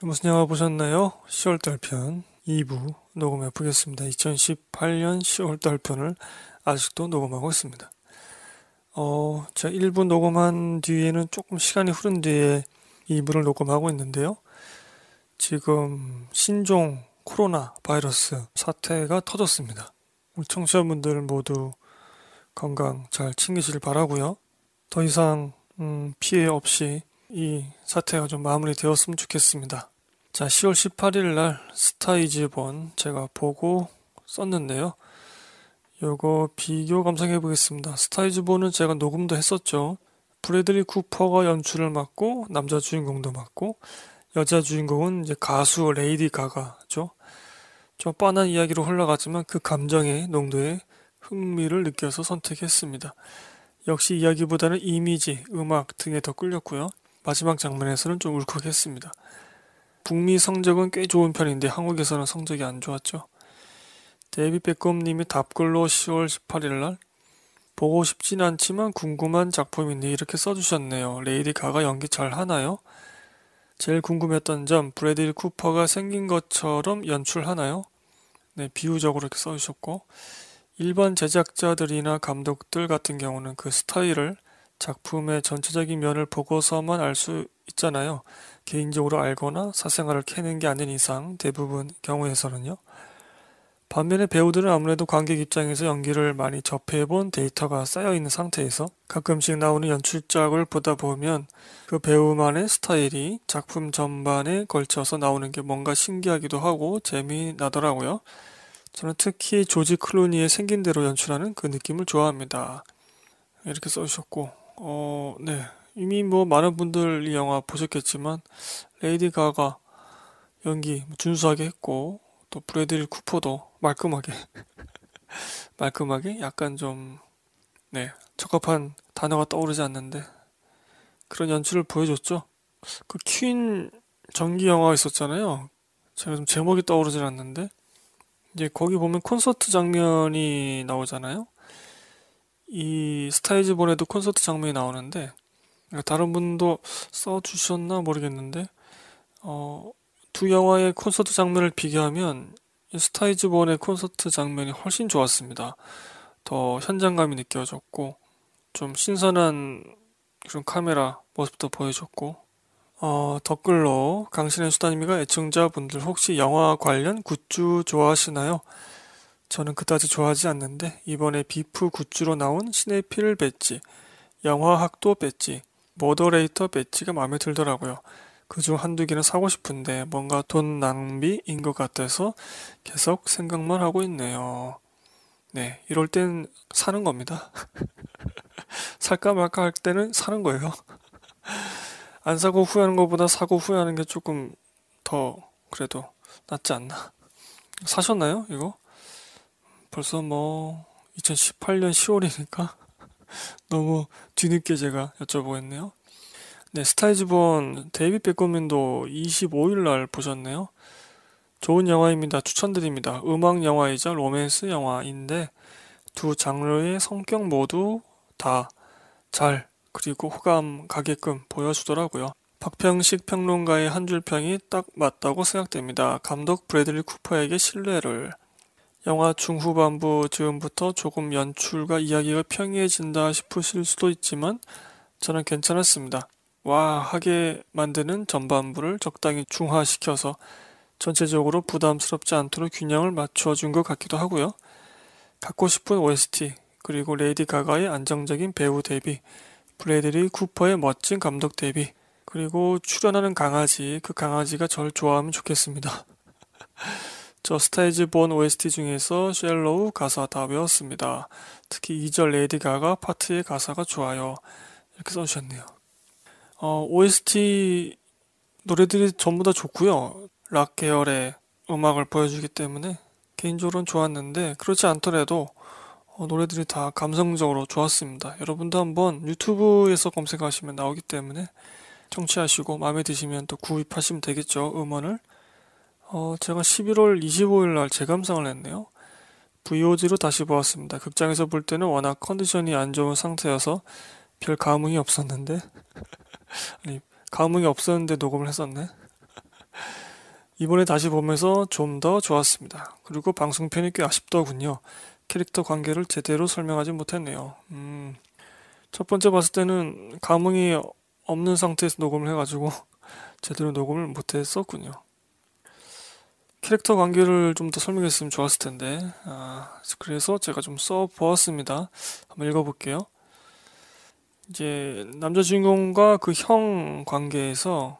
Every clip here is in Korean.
무슨 영화 보셨나요? 10월달 편 2부 녹음해 보겠습니다. 2018년 10월달 편을 아직도 녹음하고 있습니다. 어, 제가 1부 녹음한 뒤에는 조금 시간이 흐른 뒤에 2부를 녹음하고 있는데요. 지금 신종 코로나 바이러스 사태가 터졌습니다. 우리 청취자분들 모두 건강 잘 챙기시길 바라고요. 더 이상 음, 피해 없이 이 사태가 좀 마무리되었으면 좋겠습니다. 자, 10월 18일 날 Star Is Born 제가 보고 썼는데요. 요거 비교 감상해 보겠습니다. Star Is Born은 제가 녹음도 했었죠. 브래들리 쿠퍼가 연출을 맡고 남자 주인공도 맡고 여자 주인공은 이제 가수 레이디 가가죠. 좀 뻔한 이야기로 흘러가지만 그 감정의 농도에 흥미를 느껴서 선택했습니다. 역시 이야기보다는 이미지, 음악 등에 더 끌렸고요. 마지막 장면에서는 좀 울컥했습니다. 북미 성적은 꽤 좋은 편인데 한국에서는 성적이 안 좋았죠. 데이비 백검님이 답글로 10월 18일 날 보고 싶진 않지만 궁금한 작품인데 이렇게 써주셨네요. 레이디 가가 연기 잘 하나요? 제일 궁금했던 점 브래들리 쿠퍼가 생긴 것처럼 연출하나요? 네, 비유적으로 이렇게 써주셨고 일반 제작자들이나 감독들 같은 경우는 그 스타일을 작품의 전체적인 면을 보고서만 알 수 있잖아요. 개인적으로 알거나 사생활을 캐는 게 아닌 이상 대부분 경우에서는요. 반면에 배우들은 아무래도 관객 입장에서 연기를 많이 접해본 데이터가 쌓여있는 상태에서 가끔씩 나오는 연출작을 보다 보면 그 배우만의 스타일이 작품 전반에 걸쳐서 나오는 게 뭔가 신기하기도 하고 재미나더라고요. 저는 특히 조지 클루니의 생긴 대로 연출하는 그 느낌을 좋아합니다. 이렇게 써주셨고, 어, 네. 이미 뭐 많은 분들 이 영화 보셨겠지만, 레이디 가가 연기 준수하게 했고, 또 브래들리 쿠퍼도 말끔하게, 말끔하게 약간 좀, 네. 적합한 단어가 떠오르지 않는데, 그런 연출을 보여줬죠. 그 퀸 전기 영화 있었잖아요. 제가 좀 제목이 떠오르질 않는데, 이제 거기 보면 콘서트 장면이 나오잖아요. 이 스타이즈본에도 콘서트 장면이 나오는데 다른 분도 써주셨나 모르겠는데 어, 두 영화의 콘서트 장면을 비교하면 스타이즈본의 콘서트 장면이 훨씬 좋았습니다. 더 현장감이 느껴졌고 좀 신선한 그런 카메라 모습도 보여줬고 어, 댓글로 강신의 수다님이가 애청자분들 혹시 영화 관련 굿즈 좋아하시나요? 저는 그다지 좋아하지 않는데 이번에 BIFF 굿즈로 나온 시네필 배지, 영화 학도 배지, moderator 배지가 마음에 들더라고요. 그중 한두 개는 사고 싶은데 뭔가 돈 낭비인 것 같아서 계속 생각만 하고 있네요. 네, 이럴 땐 사는 겁니다. 살까 말까 할 때는 사는 거예요. 안 사고 후회하는 것보다 사고 후회하는 게 조금 더 그래도 낫지 않나. 사셨나요, 이거? 벌써 뭐 2018년 10월이니까 너무 뒤늦게 제가 여쭤보겠네요. 네, Star Is Born 데이비 백고민도 25일 날 보셨네요. 좋은 영화입니다. 추천드립니다. 음악 영화이자 로맨스 영화인데 두 장르의 성격 모두 다 잘 그리고 호감 가게끔 보여주더라고요. 박평식 평론가의 한 줄 평이 딱 맞다고 생각됩니다. 감독 브래들리 쿠퍼에게 신뢰를 영화 중후반부 즈음부터 조금 연출과 이야기가 평이해진다 싶으실 수도 있지만 저는 괜찮았습니다. 와 하게 만드는 전반부를 적당히 중화시켜서 전체적으로 부담스럽지 않도록 균형을 맞춰준 것 같기도 하고요. 갖고 싶은 OST 그리고 레이디 가가의 안정적인 배우 데뷔 브래들리 쿠퍼의 멋진 감독 데뷔 그리고 출연하는 강아지 그 강아지가 절 좋아하면 좋겠습니다. 저 Star Is Born OST 중에서 Shallow 가사 다 외웠습니다. 특히 2절 레이디 가가 파트의 가사가 좋아요. 이렇게 써주셨네요. 어, OST 노래들이 전부 다 좋고요. 락 계열의 음악을 보여주기 때문에 개인적으로는 좋았는데 그렇지 않더라도 어, 노래들이 다 감성적으로 좋았습니다. 여러분도 한번 유튜브에서 검색하시면 나오기 때문에 청취하시고 마음에 드시면 또 구입하시면 되겠죠. 음원을. 어, 제가 11월 25일 날 재감상을 했네요. VOD로 다시 보았습니다. 극장에서 볼 때는 워낙 컨디션이 안 좋은 상태여서 별 감흥이 없었는데 아니 감흥이 없었는데 녹음을 했었네. 이번에 다시 보면서 좀 더 좋았습니다. 그리고 방송편이 꽤 아쉽더군요. 캐릭터 관계를 제대로 설명하지 못했네요. 음, 첫 번째 봤을 때는 감흥이 없는 상태에서 녹음을 해가지고 제대로 녹음을 못했었군요. 캐릭터 관계를 좀 더 설명했으면 좋았을 텐데, 아, 그래서 제가 좀 써보았습니다. 한번 읽어볼게요. 이제 남자 주인공과 그 형 관계에서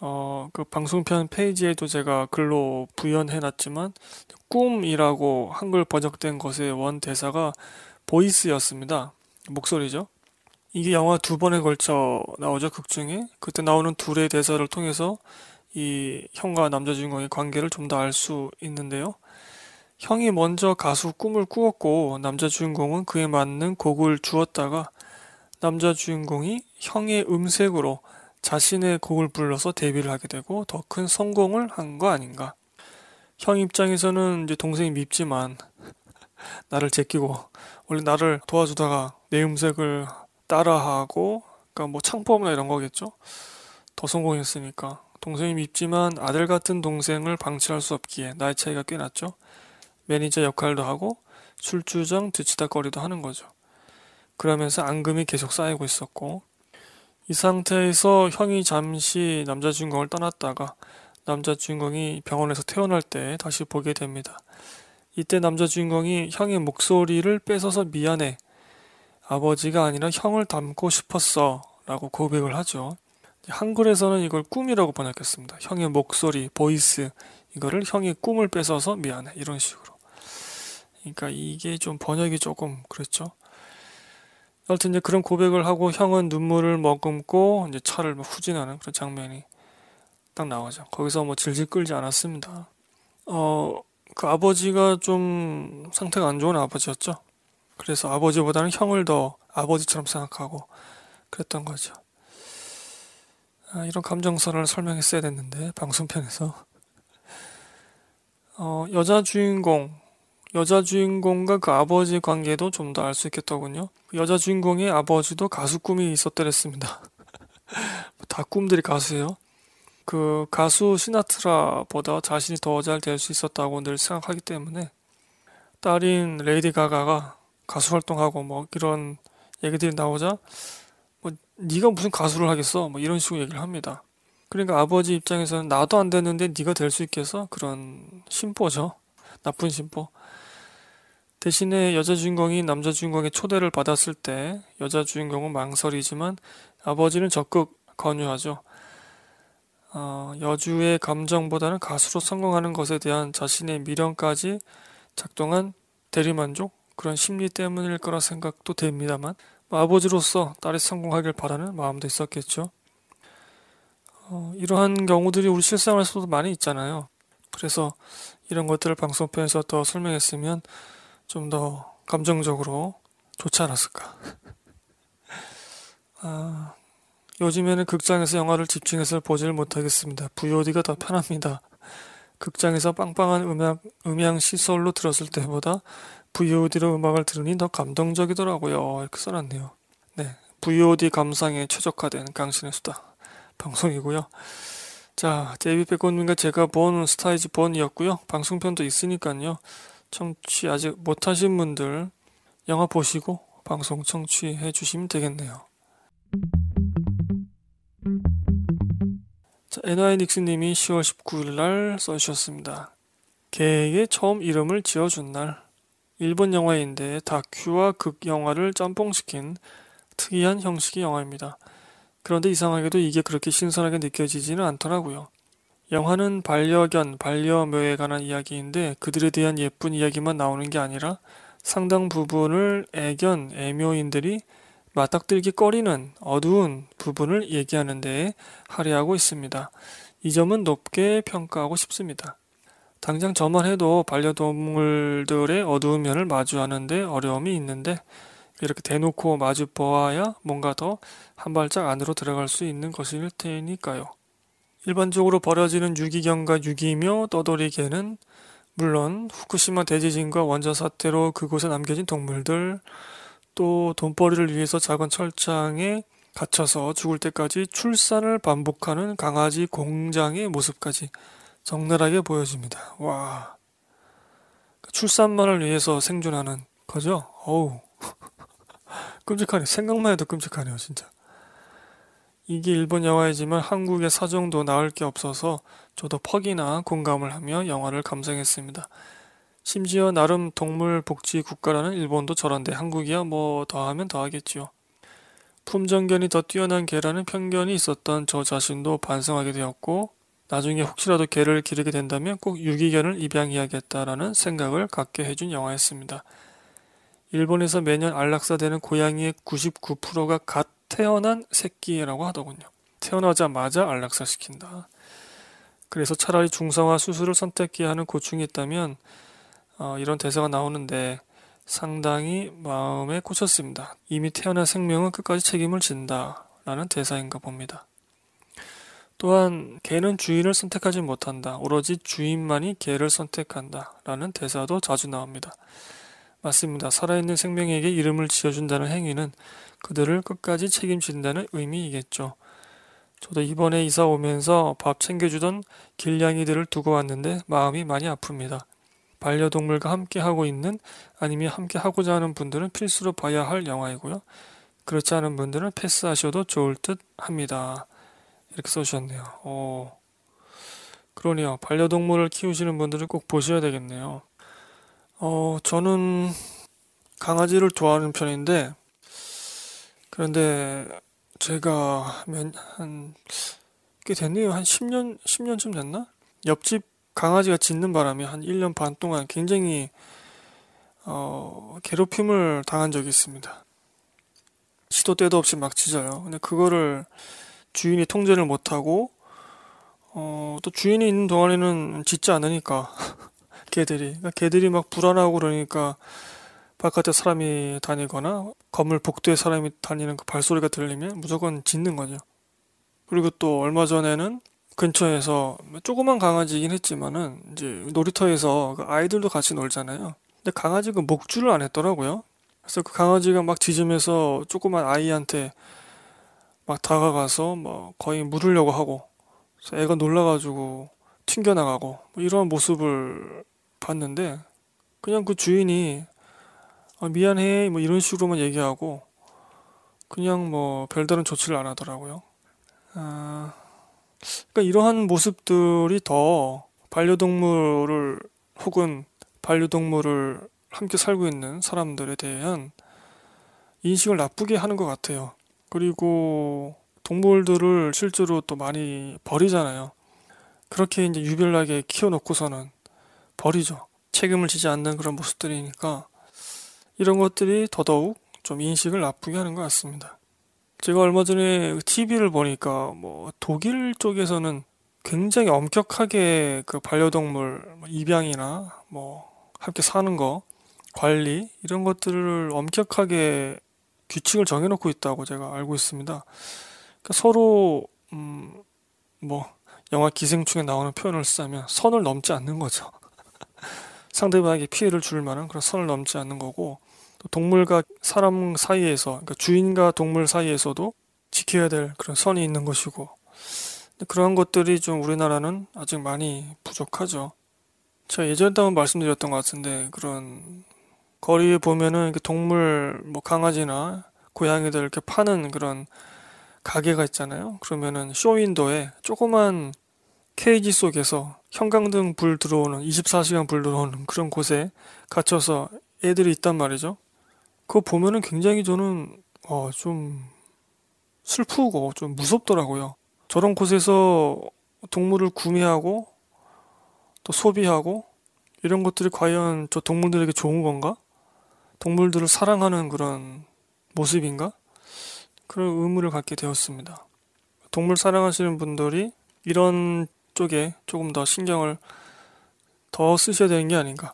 어, 그 방송편 페이지에도 제가 글로 부연해놨지만 꿈이라고 한글 번역된 것의 원 대사가 보이스였습니다. 목소리죠. 이게 영화 두 번에 걸쳐 나오죠 극 중에 그때 나오는 둘의 대사를 통해서 이 형과 남자 주인공의 관계를 좀 더 알 수 있는데요. 형이 먼저 가수 꿈을 꾸었고 남자 주인공은 그에 맞는 곡을 주었다가 남자 주인공이 형의 음색으로 자신의 곡을 불러서 데뷔를 하게 되고 더 큰 성공을 한 거 아닌가. 형 입장에서는 이제 동생이 밉지만 나를 제끼고 원래 나를 도와주다가 내 음색을 따라하고 그러니까 뭐 창법이나 이런 거겠죠. 더 성공했으니까 동생이 밉지만 아들 같은 동생을 방치할 수 없기에 나이 차이가 꽤 났죠. 매니저 역할도 하고 술주정 뒤치다거리도 하는 거죠. 그러면서 앙금이 계속 쌓이고 있었고 이 상태에서 형이 잠시 남자 주인공을 떠났다가 남자 주인공이 병원에서 퇴원할 때 다시 보게 됩니다. 이때 남자 주인공이 형의 목소리를 뺏어서 미안해. 아버지가 아니라 형을 닮고 싶었어. 라고 고백을 하죠. 한글에서는 이걸 꿈이라고 번역했습니다. 형의 목소리, voice, 이거를 형의 꿈을 뺏어서 미안해. 이런 식으로. 그러니까 이게 좀 번역이 조금 그렇죠. 하여튼 이제 그런 고백을 하고 형은 눈물을 머금고 이제 차를 후진하는 그런 장면이 딱 나오죠. 거기서 뭐 질질 끌지 않았습니다. 어, 그 아버지가 좀 상태가 안 좋은 아버지였죠. 그래서 아버지보다는 형을 더 아버지처럼 생각하고 그랬던 거죠. 아, 이런 감정선을 설명했어야 됐는데 방송편에서 어, 여자 주인공 여자 주인공과 그 아버지 관계도 좀 더 알 수 있겠더군요. 그 여자 주인공의 아버지도 가수 꿈이 있었더랬습니다. 다 꿈들이 가수예요. 그 가수 시나트라보다 자신이 더 잘 될 수 있었다고 늘 생각하기 때문에 딸인 레이디 가가가 가수 활동하고 뭐 이런 얘기들이 나오자 뭐 네가 무슨 가수를 하겠어 뭐 이런 식으로 얘기를 합니다. 그러니까 아버지 입장에서는 나도 안 됐는데 네가 될 수 있겠어 그런 심보죠. 나쁜 심보. 대신에 여자 주인공이 남자 주인공의 초대를 받았을 때 여자 주인공은 망설이지만 아버지는 적극 권유하죠. 어, 여주의 감정보다는 가수로 성공하는 것에 대한 자신의 미련까지 작동한 대리만족 그런 심리 때문일 거라 생각도 됩니다만 뭐 아버지로서 딸이 성공하길 바라는 마음도 있었겠죠. 어, 이러한 경우들이 우리 실생활에서도 많이 있잖아요. 그래서 이런 것들을 방송편에서 더 설명했으면 좀 더 감정적으로 좋지 않았을까. 아, 요즘에는 극장에서 영화를 집중해서 보지를 못하겠습니다. VOD가 더 편합니다. 극장에서 빵빵한 음악, 음향 시설로 들었을 때보다 VOD로 음악을 들으니 더 감동적이더라고요. 이렇게 써놨네요. 네. VOD 감상에 최적화된 강신의 수다 방송이고요. 자, 데이비 베컴님과 제가 본 스타 이즈 본이었고요. 방송편도 있으니까요. 청취 아직 못하신 분들 영화 보시고 방송 청취해 주시면 되겠네요. 자, NY 닉스님이 10월 19일 날 써주셨습니다. 개에게 처음 이름을 지어준 날. 일본 영화인데 다큐와 극 영화를 짬뽕시킨 특이한 형식의 영화입니다. 그런데 이상하게도 이게 그렇게 신선하게 느껴지지는 않더라고요. 영화는 반려견, 반려묘에 관한 이야기인데 그들에 대한 예쁜 이야기만 나오는 게 아니라 상당 부분을 애견, 애묘인들이 맞닥뜨기 꺼리는 어두운 부분을 얘기하는 데에 할애하고 있습니다. 이 점은 높게 평가하고 싶습니다. 당장 저만 해도 반려동물들의 어두운 면을 마주하는데 어려움이 있는데 이렇게 대놓고 마주 보아야 뭔가 더 한 발짝 안으로 들어갈 수 있는 것일 테니까요. 일반적으로 벌어지는 유기견과 유기묘, 떠돌이 개는 물론 후쿠시마 대지진과 원전 사태로 그곳에 남겨진 동물들, 또 돈벌이를 위해서 작은 철장에 갇혀서 죽을 때까지 출산을 반복하는 강아지 공장의 모습까지 적나라하게 보여집니다. 와. 출산만을 위해서 생존하는 거죠? 어우. 끔찍하네. 생각만 해도 끔찍하네요, 진짜. 이게 일본 영화이지만 한국의 사정도 나을 게 없어서 저도 퍽이나 공감을 하며 영화를 감상했습니다. 심지어 나름 동물 복지 국가라는 일본도 저런데 한국이야 뭐 더하면 더하겠지요. 품정견이 더 뛰어난 개라는 편견이 있었던 저 자신도 반성하게 되었고 나중에 혹시라도 개를 기르게 된다면 꼭 유기견을 입양해야겠다라는 생각을 갖게 해준 영화였습니다. 일본에서 매년 안락사되는 고양이의 99%가 갓 태어난 새끼라고 하더군요. 태어나자마자 안락사시킨다. 그래서 차라리 중성화 수술을 선택해야 하는 고충이 있다면 어, 이런 대사가 나오는데 상당히 마음에 꽂혔습니다. 이미 태어난 생명은 끝까지 책임을 진다. 라는 대사인가 봅니다. 또한 개는 주인을 선택하지 못한다. 오로지 주인만이 개를 선택한다. 라는 대사도 자주 나옵니다. 맞습니다. 살아있는 생명에게 이름을 지어준다는 행위는 그들을 끝까지 책임진다는 의미이겠죠. 저도 이번에 이사 오면서 밥 챙겨주던 길냥이들을 두고 왔는데 마음이 많이 아픕니다. 반려동물과 함께 하고 있는 아니면 함께 하고자 하는 분들은 필수로 봐야 할 영화이고요. 그렇지 않은 분들은 패스하셔도 좋을 듯 합니다. 이렇게 써주셨네요. 어, 그러네요. 반려동물을 키우시는 분들은 꼭 보셔야 되겠네요. 어, 저는 강아지를 좋아하는 편인데, 그런데 제가 몇, 한, 꽤 됐네요. 한 10년, 10년쯤 됐나? 옆집 강아지가 짖는 바람에 한 1년 반 동안 굉장히 어, 괴롭힘을 당한 적이 있습니다. 시도 때도 없이 막 짖어요. 근데 그거를 주인이 통제를 못하고 어, 또 주인이 있는 동안에는 짖지 않으니까 개들이 그러니까 개들이 막 불안하고 그러니까 바깥에 사람이 다니거나 건물 복도에 사람이 다니는 그 발소리가 들리면 무조건 짖는 거죠. 그리고 또 얼마 전에는 근처에서 조그만 강아지이긴 했지만은 이제 놀이터에서 그 아이들도 같이 놀잖아요. 근데 강아지가 목줄을 안 했더라고요. 그래서 그 강아지가 막 짖으면서 조그만 아이한테 막 다가가서 뭐 거의 물으려고 하고 애가 놀라가지고 튕겨나가고 뭐 이런 모습을 봤는데 그냥 그 주인이 아, 미안해 뭐 이런 식으로만 얘기하고 그냥 뭐 별다른 조치를 안 하더라고요. 아... 그러니까 이러한 모습들이 더 반려동물을 혹은 반려동물을 함께 살고 있는 사람들에 대한 인식을 나쁘게 하는 것 같아요. 그리고 동물들을 실제로 또 많이 버리잖아요. 그렇게 이제 유별나게 키워놓고서는 버리죠. 책임을 지지 않는 그런 모습들이니까 이런 것들이 더더욱 좀 인식을 나쁘게 하는 것 같습니다. 제가 얼마 전에 TV를 보니까 뭐 독일 쪽에서는 굉장히 엄격하게 그 반려동물 뭐 입양이나 뭐 함께 사는 거 관리 이런 것들을 엄격하게 규칙을 정해놓고 있다고 제가 알고 있습니다. 그러니까 서로 음 뭐 영화 기생충에 나오는 표현을 쓰자면 선을 넘지 않는 거죠. 상대방에게 피해를 줄 만한 그런 선을 넘지 않는 거고 동물과 사람 사이에서 그러니까 주인과 동물 사이에서도 지켜야 될 그런 선이 있는 것이고 그러한 것들이 좀 우리나라는 아직 많이 부족하죠. 제가 예전에 한번 말씀드렸던 것 같은데 그런 거리에 보면은 동물 뭐 강아지나 고양이들 이렇게 파는 그런 가게가 있잖아요. 그러면은 쇼윈도에 조그만 케이지 속에서 형광등 불 들어오는 24시간 불 들어오는 그런 곳에 갇혀서 애들이 있단 말이죠. 그거 보면은 굉장히 저는 어, 좀 슬프고 좀 무섭더라고요. 저런 곳에서 동물을 구매하고 또 소비하고 이런 것들이 과연 저 동물들에게 좋은 건가? 동물들을 사랑하는 그런 모습인가? 그런 의문을 갖게 되었습니다. 동물 사랑하시는 분들이 이런 쪽에 조금 더 신경을 더 쓰셔야 되는 게 아닌가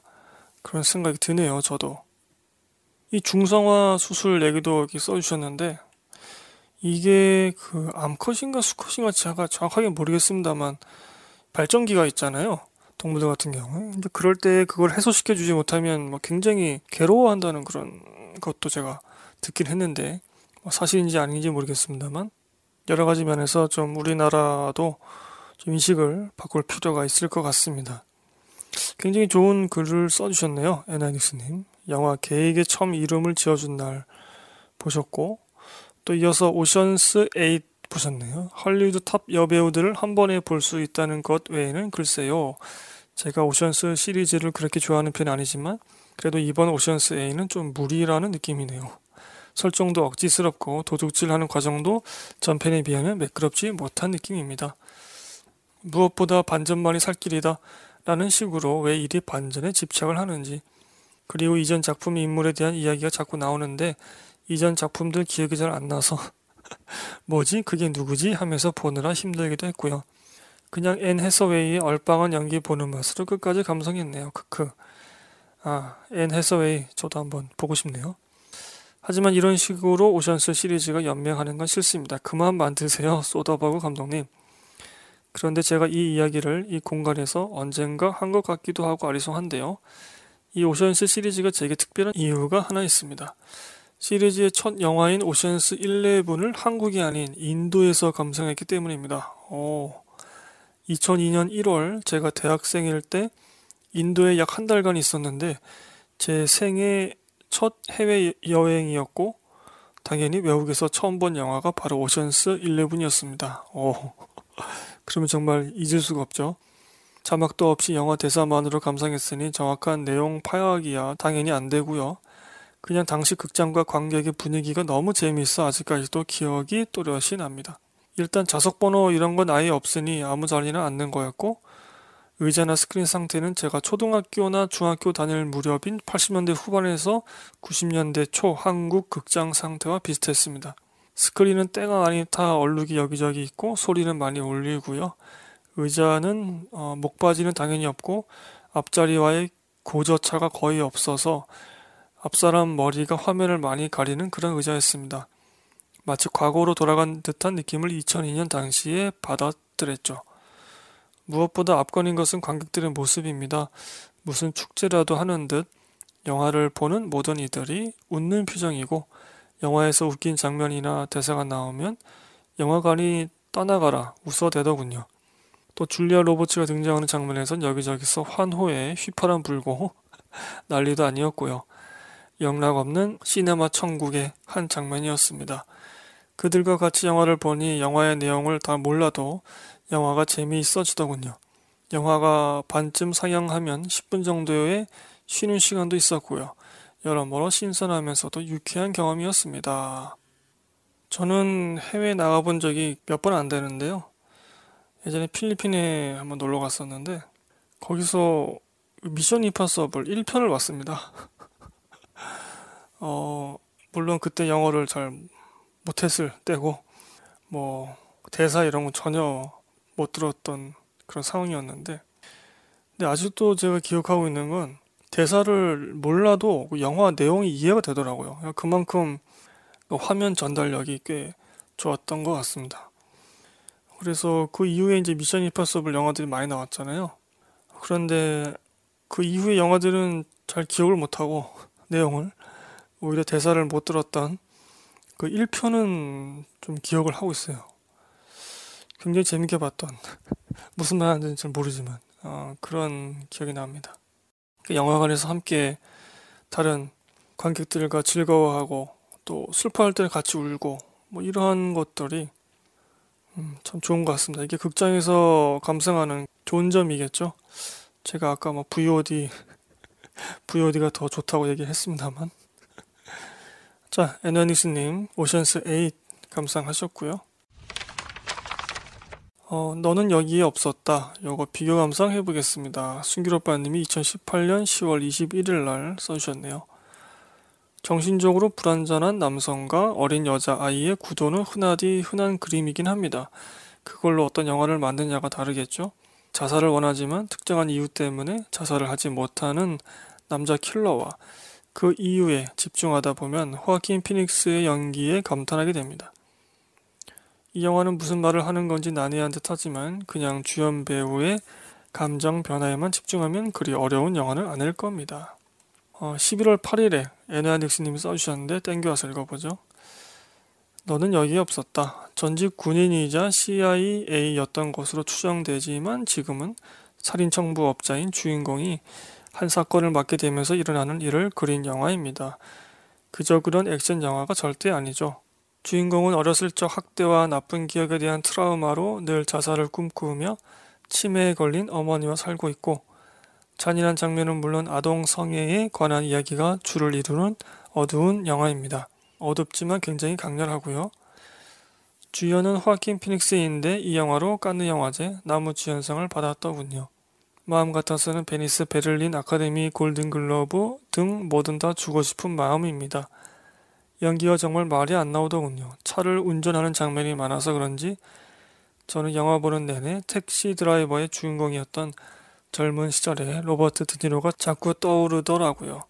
그런 생각이 드네요. 저도 이 중성화 수술 얘기도 이렇게 써주셨는데 이게 그 암컷인가 수컷인가 제가 정확하게 모르겠습니다만 발전기가 있잖아요. 동물들 같은 경우에. 근데 그럴 때 그걸 해소시켜 주지 못하면 뭐 굉장히 괴로워한다는 그런 것도 제가 듣긴 했는데 뭐 사실인지 아닌지 모르겠습니다만 여러 가지 면에서 좀 우리나라도 좀 인식을 바꿀 필요가 있을 것 같습니다. 굉장히 좋은 글을 써주셨네요. 에나닉스님. 영화 개에게 처음 이름을 지어준 날 보셨고 또 이어서 오션스 8 보셨네요. 헐리우드 탑 여배우들을 한 번에 볼 수 있다는 것 외에는 글쎄요. 제가 오션스 시리즈를 그렇게 좋아하는 편이 아니지만 그래도 이번 오션스 A는 좀 무리라는 느낌이네요. 설정도 억지스럽고 도둑질하는 과정도 전편에 비하면 매끄럽지 못한 느낌입니다. 무엇보다 반전만이 살 길이다 라는 식으로 왜 이리 반전에 집착을 하는지 그리고 이전 작품 인물에 대한 이야기가 자꾸 나오는데 이전 작품들 기억이 잘 안 나서 뭐지 그게 누구지 하면서 보느라 힘들기도 했고요. 그냥 앤 해서웨이의 얼빵한 연기 보는 맛으로 끝까지 감상했네요. 크크. 아, 앤 해서웨이 저도 한번 보고 싶네요. 하지만 이런 식으로 오션스 시리즈가 연명하는 건 싫습니다. 그만 만드세요. 소더버그 감독님. 그런데 제가 이 이야기를 이 공간에서 언젠가 한 것 같기도 하고 아리송한데요. 이 오션스 시리즈가 제게 특별한 이유가 하나 있습니다. 시리즈의 첫 영화인 오션스 11을 한국이 아닌 인도에서 감상했기 때문입니다. 오, 2002년 1월 제가 대학생일 때 인도에 약 한 달간 있었는데 제 생애 첫 해외 여행이었고 당연히 외국에서 처음 본 영화가 바로 오션스 11이었습니다. 오, 그러면 정말 잊을 수가 없죠. 자막도 없이 영화 대사만으로 감상했으니 정확한 내용 파악이야 당연히 안 되고요. 그냥 당시 극장과 관객의 분위기가 너무 재미있어 아직까지도 기억이 또렷이 납니다. 일단 좌석 번호 이런 건 아예 없으니 아무 자리나 앉는 거였고 의자나 스크린 상태는 제가 초등학교나 중학교 다닐 무렵인 80년대 후반에서 90년대 초 한국 극장 상태와 비슷했습니다. 스크린은 때가 아닌 다 얼룩이 여기저기 있고 소리는 많이 울리고요. 의자는 어, 목바지는 당연히 없고 앞자리와의 고저차가 거의 없어서 앞사람 머리가 화면을 많이 가리는 그런 의자였습니다. 마치 과거로 돌아간 듯한 느낌을 2002년 당시에 받았더랬죠. 무엇보다 압권인 것은 관객들의 모습입니다. 무슨 축제라도 하는 듯 영화를 보는 모든 이들이 웃는 표정이고 영화에서 웃긴 장면이나 대사가 나오면 영화관이 떠나가라 웃어대더군요. 또 줄리아 로버츠가 등장하는 장면에선 여기저기서 환호에 휘파람 불고 난리도 아니었고요. 영락 없는 시네마 천국의 한 장면이었습니다. 그들과 같이 영화를 보니 영화의 내용을 다 몰라도 영화가 재미있어지더군요. 영화가 반쯤 상영하면 10분 정도의 쉬는 시간도 있었고요. 여러모로 신선하면서도 유쾌한 경험이었습니다. 저는 해외 나가본 적이 몇 번 안 되는데요. 예전에 필리핀에 한번 놀러 갔었는데 거기서 미션 임파서블 1편을 봤습니다. 어, 물론 그때 영어를 잘 못했을 때고 뭐 대사 이런 거 전혀 못 들었던 그런 상황이었는데 근데 아직도 제가 기억하고 있는 건 대사를 몰라도 그 영화 내용이 이해가 되더라고요. 그만큼 그 화면 전달력이 꽤 좋았던 것 같습니다. 그래서 그 이후에 이제 미션 임파서블 영화들이 많이 나왔잖아요. 그런데 그 이후의 영화들은 잘 기억을 못하고 내용을 오히려 대사를 못 들었던 그 1편은 좀 기억을 하고 있어요. 굉장히 재밌게 봤던 무슨 말 하는지 잘 모르지만 어, 그런 기억이 납니다. 그 영화관에서 함께 다른 관객들과 즐거워하고 또 슬퍼할 때 같이 울고 뭐 이러한 것들이 음, 참 좋은 것 같습니다. 이게 극장에서 감상하는 좋은 점이겠죠. 제가 아까 뭐 VOD, VOD가 더 좋다고 얘기했습니다만. 자, 에너니스님, 오션스 8 감상하셨고요. 어, 너는 여기에 없었다. 요거 비교 감상 해보겠습니다. 순길오빠님이 2018년 10월 21일 날 써주셨네요. 정신적으로 불안전한 남성과 어린 여자 아이의 구도는 흔하디 흔한 그림이긴 합니다. 그걸로 어떤 영화를 만드냐가 다르겠죠. 자살을 원하지만 특정한 이유 때문에 자살을 하지 못하는 남자 킬러와 그 이유에 집중하다 보면 호아킨 피닉스의 연기에 감탄하게 됩니다. 이 영화는 무슨 말을 하는 건지 난해한 듯 하지만 그냥 주연 배우의 감정 변화에만 집중하면 그리 어려운 영화는 아닐 겁니다. 어, 11월 8일에 에너아 닉스님이 써주셨는데 땡겨와서 읽어보죠. 너는 여기에 없었다. 전직 군인이자 CIA였던 것으로 추정되지만 지금은 살인 청부업자인 주인공이 한 사건을 맡게 되면서 일어나는 일을 그린 영화입니다. 그저 그런 액션 영화가 절대 아니죠. 주인공은 어렸을 적 학대와 나쁜 기억에 대한 트라우마로 늘 자살을 꿈꾸며 치매에 걸린 어머니와 살고 있고 잔인한 장면은 물론 아동 성애에 관한 이야기가 주를 이루는 어두운 영화입니다. 어둡지만 굉장히 강렬하고요. 주연은 호아킨 피닉스인데 이 영화로 깐느 영화제 남우주연상을 받았더군요. 마음 같아서는 베니스 베를린 아카데미 골든글러브 등 뭐든 다 주고 싶은 마음입니다. 연기가 정말 말이 안 나오더군요. 차를 운전하는 장면이 많아서 그런지 저는 영화 보는 내내 택시 드라이버의 주인공이었던 젊은 시절의 로버트 드니로가 자꾸 떠오르더라고요.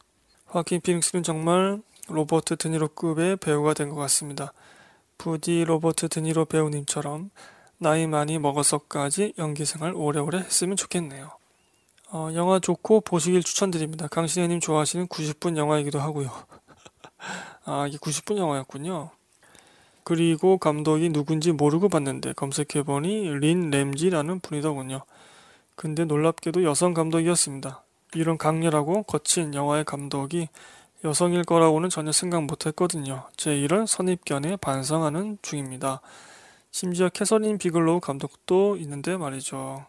화킨 피닉스는 정말 로버트 드니로급의 배우가 된 것 같습니다. 부디 로버트 드니로 배우님처럼 나이 많이 먹어서까지 연기 생활 오래오래 했으면 좋겠네요. 어, 영화 좋고 보시길 추천드립니다. 강신혜님 좋아하시는 90분 영화이기도 하고요. 아 이게 90분 영화였군요. 그리고 감독이 누군지 모르고 봤는데 검색해보니 린 램지라는 분이더군요. 근데 놀랍게도 여성 감독이었습니다. 이런 강렬하고 거친 영화의 감독이 여성일 거라고는 전혀 생각 못했거든요. 제 이런 선입견에 반성하는 중입니다. 심지어 캐서린 비글로우 감독도 있는데 말이죠.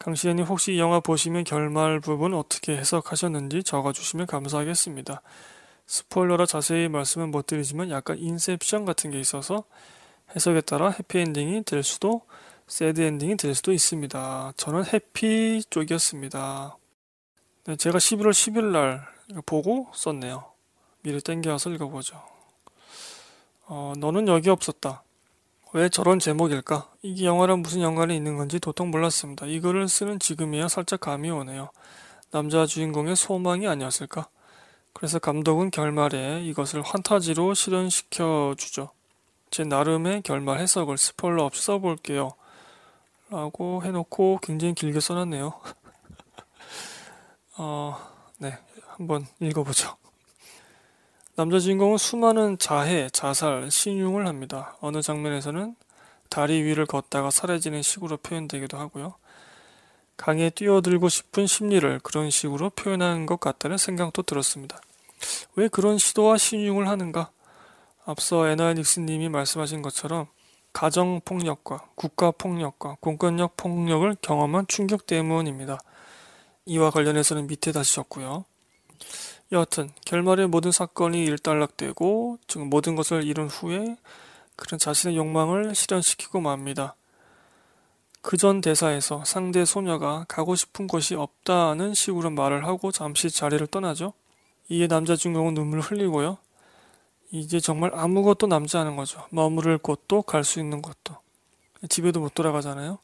강시현님 혹시 이 영화 보시면 결말 부분 어떻게 해석하셨는지 적어주시면 감사하겠습니다. 스포일러라 자세히 말씀은 못 드리지만 약간 인셉션 같은 게 있어서 해석에 따라 해피엔딩이 될 수도 sad ending이 될 수도 있습니다. 저는 happy 쪽이었습니다. 네, 제가 11월 10일 날 보고 썼네요. 미리 땡겨와서 읽어보죠. 어, 너는 여기 없었다. 왜 저런 제목일까? 이게 영화랑 무슨 연관이 있는 건지 도통 몰랐습니다. 이거를 쓰는 지금이야 살짝 감이 오네요. 남자 주인공의 소망이 아니었을까? 그래서 감독은 결말에 이것을 환타지로 실현시켜 주죠. 제 나름의 결말 해석을 스포일러 없이 써볼게요. 라고 해놓고 굉장히 길게 써놨네요. 어, 네. 한번 읽어보죠. 남자 주인공은 수많은 자해, 자살, 신용을 합니다. 어느 장면에서는 다리 위를 걷다가 사라지는 식으로 표현되기도 하고요. 강에 뛰어들고 싶은 심리를 그런 식으로 표현하는 것 같다는 생각도 들었습니다. 왜 그런 시도와 신용을 하는가? 앞서 에나 닉슨님이 말씀하신 것처럼 가정폭력과 국가폭력과 공권력 폭력을 경험한 충격 때문입니다. 이와 관련해서는 밑에 다시 적고요. 여하튼 결말에 모든 사건이 일단락되고 즉 모든 것을 이룬 후에 그런 자신의 욕망을 실현시키고 맙니다. 그 전 대사에서 상대 소녀가 가고 싶은 곳이 없다는 식으로 말을 하고 잠시 자리를 떠나죠. 이에 남자 주인공은 눈물을 흘리고요. 이제 정말 아무것도 남지 않은 거죠. 머무를 곳도 갈 수 있는 곳도. 집에도 못 돌아가잖아요.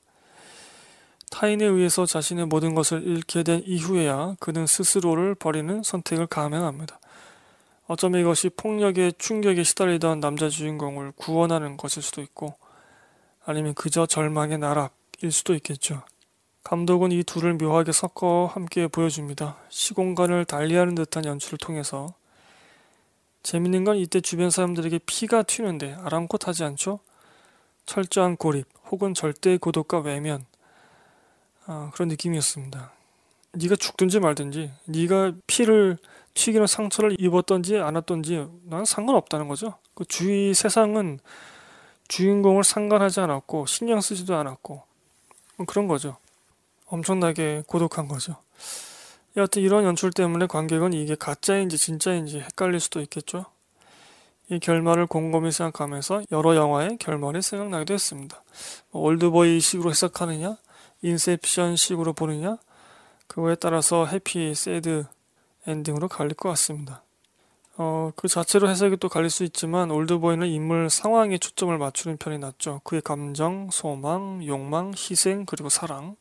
타인에 의해서 자신의 모든 것을 잃게 된 이후에야 그는 스스로를 버리는 선택을 감행합니다. 어쩌면 이것이 폭력의 충격에 시달리던 남자 주인공을 구원하는 것일 수도 있고 아니면 그저 절망의 나락일 수도 있겠죠. 감독은 이 둘을 묘하게 섞어 함께 보여줍니다. 시공간을 달리하는 듯한 연출을 통해서 재밌는 건 이때 주변 사람들에게 피가 튀는데 아랑곳하지 않죠? 철저한 고립 혹은 절대 고독과 외면 아, 그런 느낌이었습니다. 네가 죽든지 말든지 네가 피를 튀기는 상처를 입었던지 않았던지 난 상관없다는 거죠. 그 주위 세상은 주인공을 상관하지 않았고 신경 쓰지도 않았고 뭐 그런 거죠. 엄청나게 고독한 거죠. 여하튼 이런 연출 때문에 관객은 이게 가짜인지 진짜인지 헷갈릴 수도 있겠죠. 이 결말을 곰곰이 생각하면서 여러 영화의 결말이 생각나기도 했습니다. 뭐 올드보이식으로 해석하느냐 인셉션식으로 보느냐 그거에 따라서 해피, 새드 엔딩으로 갈릴 것 같습니다. 어, 그 자체로 해석이 또 갈릴 수 있지만 올드보이는 인물 상황에 초점을 맞추는 편이 낫죠. 그의 감정, 소망, 욕망, 희생 그리고 사랑.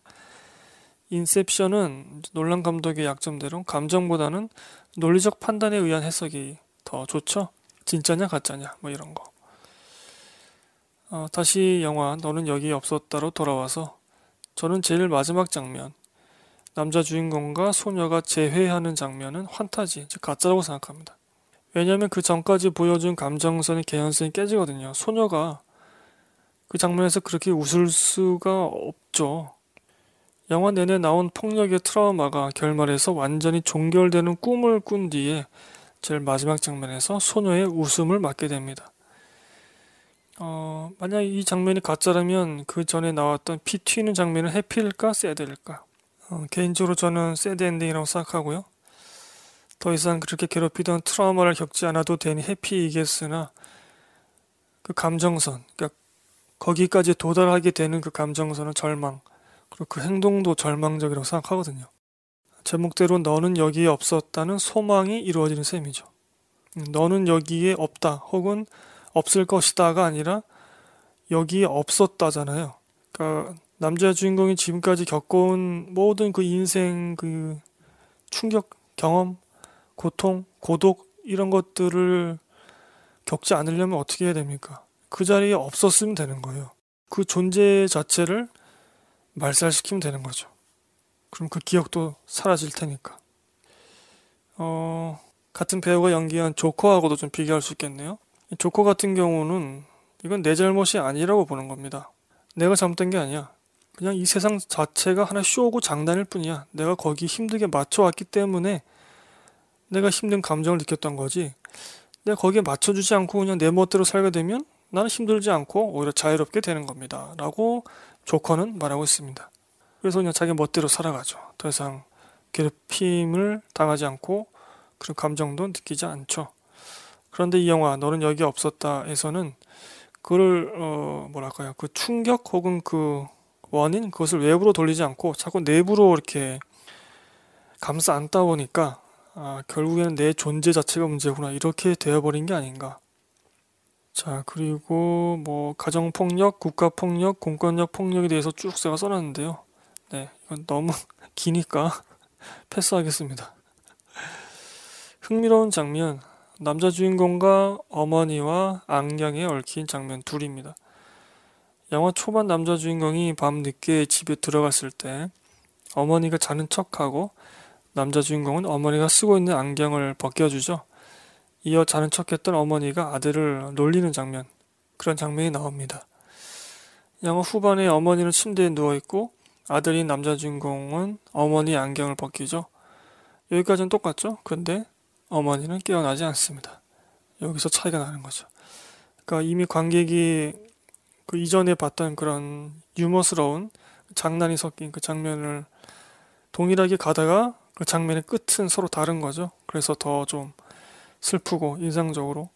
인셉션은 놀란 감독의 약점대로 감정보다는 논리적 판단에 의한 해석이 더 좋죠. 진짜냐 가짜냐 뭐 이런 거. 어, 다시 영화 너는 여기 없었다로 돌아와서 저는 제일 마지막 장면, 남자 주인공과 소녀가 재회하는 장면은 환타지, 즉 가짜라고 생각합니다. 왜냐면 그 전까지 보여준 감정선의 개연성이 깨지거든요. 소녀가 그 장면에서 그렇게 웃을 수가 없죠. 영화 내내 나온 폭력의 트라우마가 결말에서 완전히 종결되는 꿈을 꾼 뒤에 제일 마지막 장면에서 소녀의 웃음을 맞게 됩니다. 어, 만약 이 장면이 가짜라면 그 전에 나왔던 피 튀는 장면은 해피일까 새드일까? 어, 개인적으로 저는 새드 엔딩이라고 생각하고요. 더 이상 그렇게 괴롭히던 트라우마를 겪지 않아도 되니 해피이겠으나 그 감정선, 그러니까 거기까지 도달하게 되는 그 감정선은 절망, 그리고 그 행동도 절망적이라고 생각하거든요. 제목대로 너는 여기에 없었다는 소망이 이루어지는 셈이죠. 너는 여기에 없다 혹은 없을 것이다가 아니라 여기에 없었다잖아요. 그러니까 남자 주인공이 지금까지 겪어온 모든 그 인생 그 충격, 경험, 고통, 고독 이런 것들을 겪지 않으려면 어떻게 해야 됩니까? 그 자리에 없었으면 되는 거예요. 그 존재 자체를 말살시키면 되는 거죠. 그럼 그 기억도 사라질 테니까. 어, 같은 배우가 연기한 조커하고도 좀 비교할 수 있겠네요. 조커 같은 경우는 이건 내 잘못이 아니라고 보는 겁니다. 내가 잘못된 게 아니야. 그냥 이 세상 자체가 하나 쇼고 장난일 뿐이야. 내가 거기 힘들게 맞춰왔기 때문에 내가 힘든 감정을 느꼈던 거지. 내가 거기에 맞춰주지 않고 그냥 내 멋대로 살게 되면 나는 힘들지 않고 오히려 자유롭게 되는 겁니다. 라고 조커는 말하고 있습니다. 그래서 그냥 자기 멋대로 살아가죠. 더 이상 괴롭힘을 당하지 않고 그런 감정도 느끼지 않죠. 그런데 이 영화 너는 여기 없었다에서는 그를 어 뭐랄까요 그 충격 혹은 그 원인 그것을 외부로 돌리지 않고 자꾸 내부로 이렇게 감싸 안다 보니까 아, 결국에는 내 존재 자체가 문제구나 이렇게 되어버린 게 아닌가. 자 그리고 뭐 가정 폭력, 국가 폭력, 공권력 폭력에 대해서 쭉 제가 써놨는데요. 네 이건 너무 기니까 패스하겠습니다. 흥미로운 장면 남자 주인공과 어머니와 안경에 얽힌 장면 둘입니다. 영화 초반 남자 주인공이 밤 늦게 집에 들어갔을 때 어머니가 자는 척하고 남자 주인공은 어머니가 쓰고 있는 안경을 벗겨주죠. 이어 자는 척했던 어머니가 아들을 놀리는 장면, 그런 장면이 나옵니다. 영화 후반에 어머니는 침대에 누워있고 아들인 남자 주인공은 어머니 안경을 벗기죠. 여기까지는 똑같죠? 근데 어머니는 깨어나지 않습니다. 여기서 차이가 나는 거죠. 그러니까 이미 관객이 그 이전에 봤던 그런 유머스러운 장난이 섞인 그 장면을 동일하게 가다가 그 장면의 끝은 서로 다른 거죠. 그래서 더 좀 슬프고 인상적으로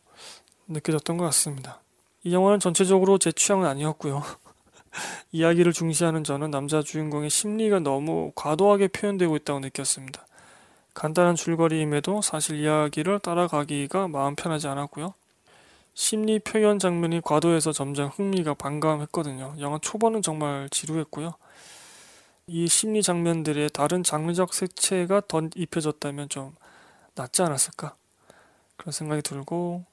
느껴졌던 것 같습니다. 이 영화는 전체적으로 제 취향은 아니었고요. 이야기를 중시하는 저는 남자 주인공의 심리가 너무 과도하게 표현되고 있다고 느꼈습니다. 간단한 줄거리임에도 사실 이야기를 따라가기가 마음 편하지 않았고요. 심리 표현 장면이 과도해서 점점 흥미가 반감했거든요. 영화 초반은 정말 지루했고요. 이 심리 장면들의 다른 장르적 색채가 더 입혀졌다면 좀 낫지 않았을까 그런 생각이 들고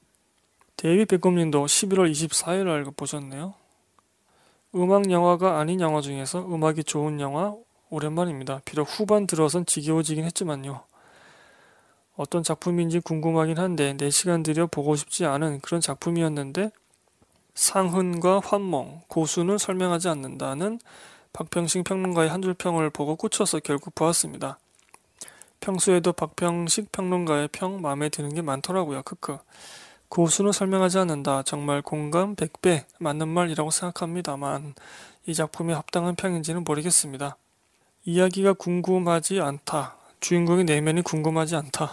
데이비 베컴님도 11월 24일 날 보셨네요. 음악 영화가 아닌 영화 중에서 음악이 좋은 영화 오랜만입니다. 비록 후반 들어선 지겨워지긴 했지만요. 어떤 작품인지 궁금하긴 한데 4시간 들여 보고 싶지 않은 그런 작품이었는데 상흔과 환몽, 고수는 설명하지 않는다는 박평식 평론가의 한 줄 평을 보고 꽂혀서 결국 보았습니다. 평소에도 박평식 평론가의 평 마음에 드는 게 많더라고요. 크크. 고수는 설명하지 않는다. 정말 공감 100배 맞는 말이라고 생각합니다만 이 작품이 합당한 평인지는 모르겠습니다. 이야기가 궁금하지 않다. 주인공의 내면이 궁금하지 않다.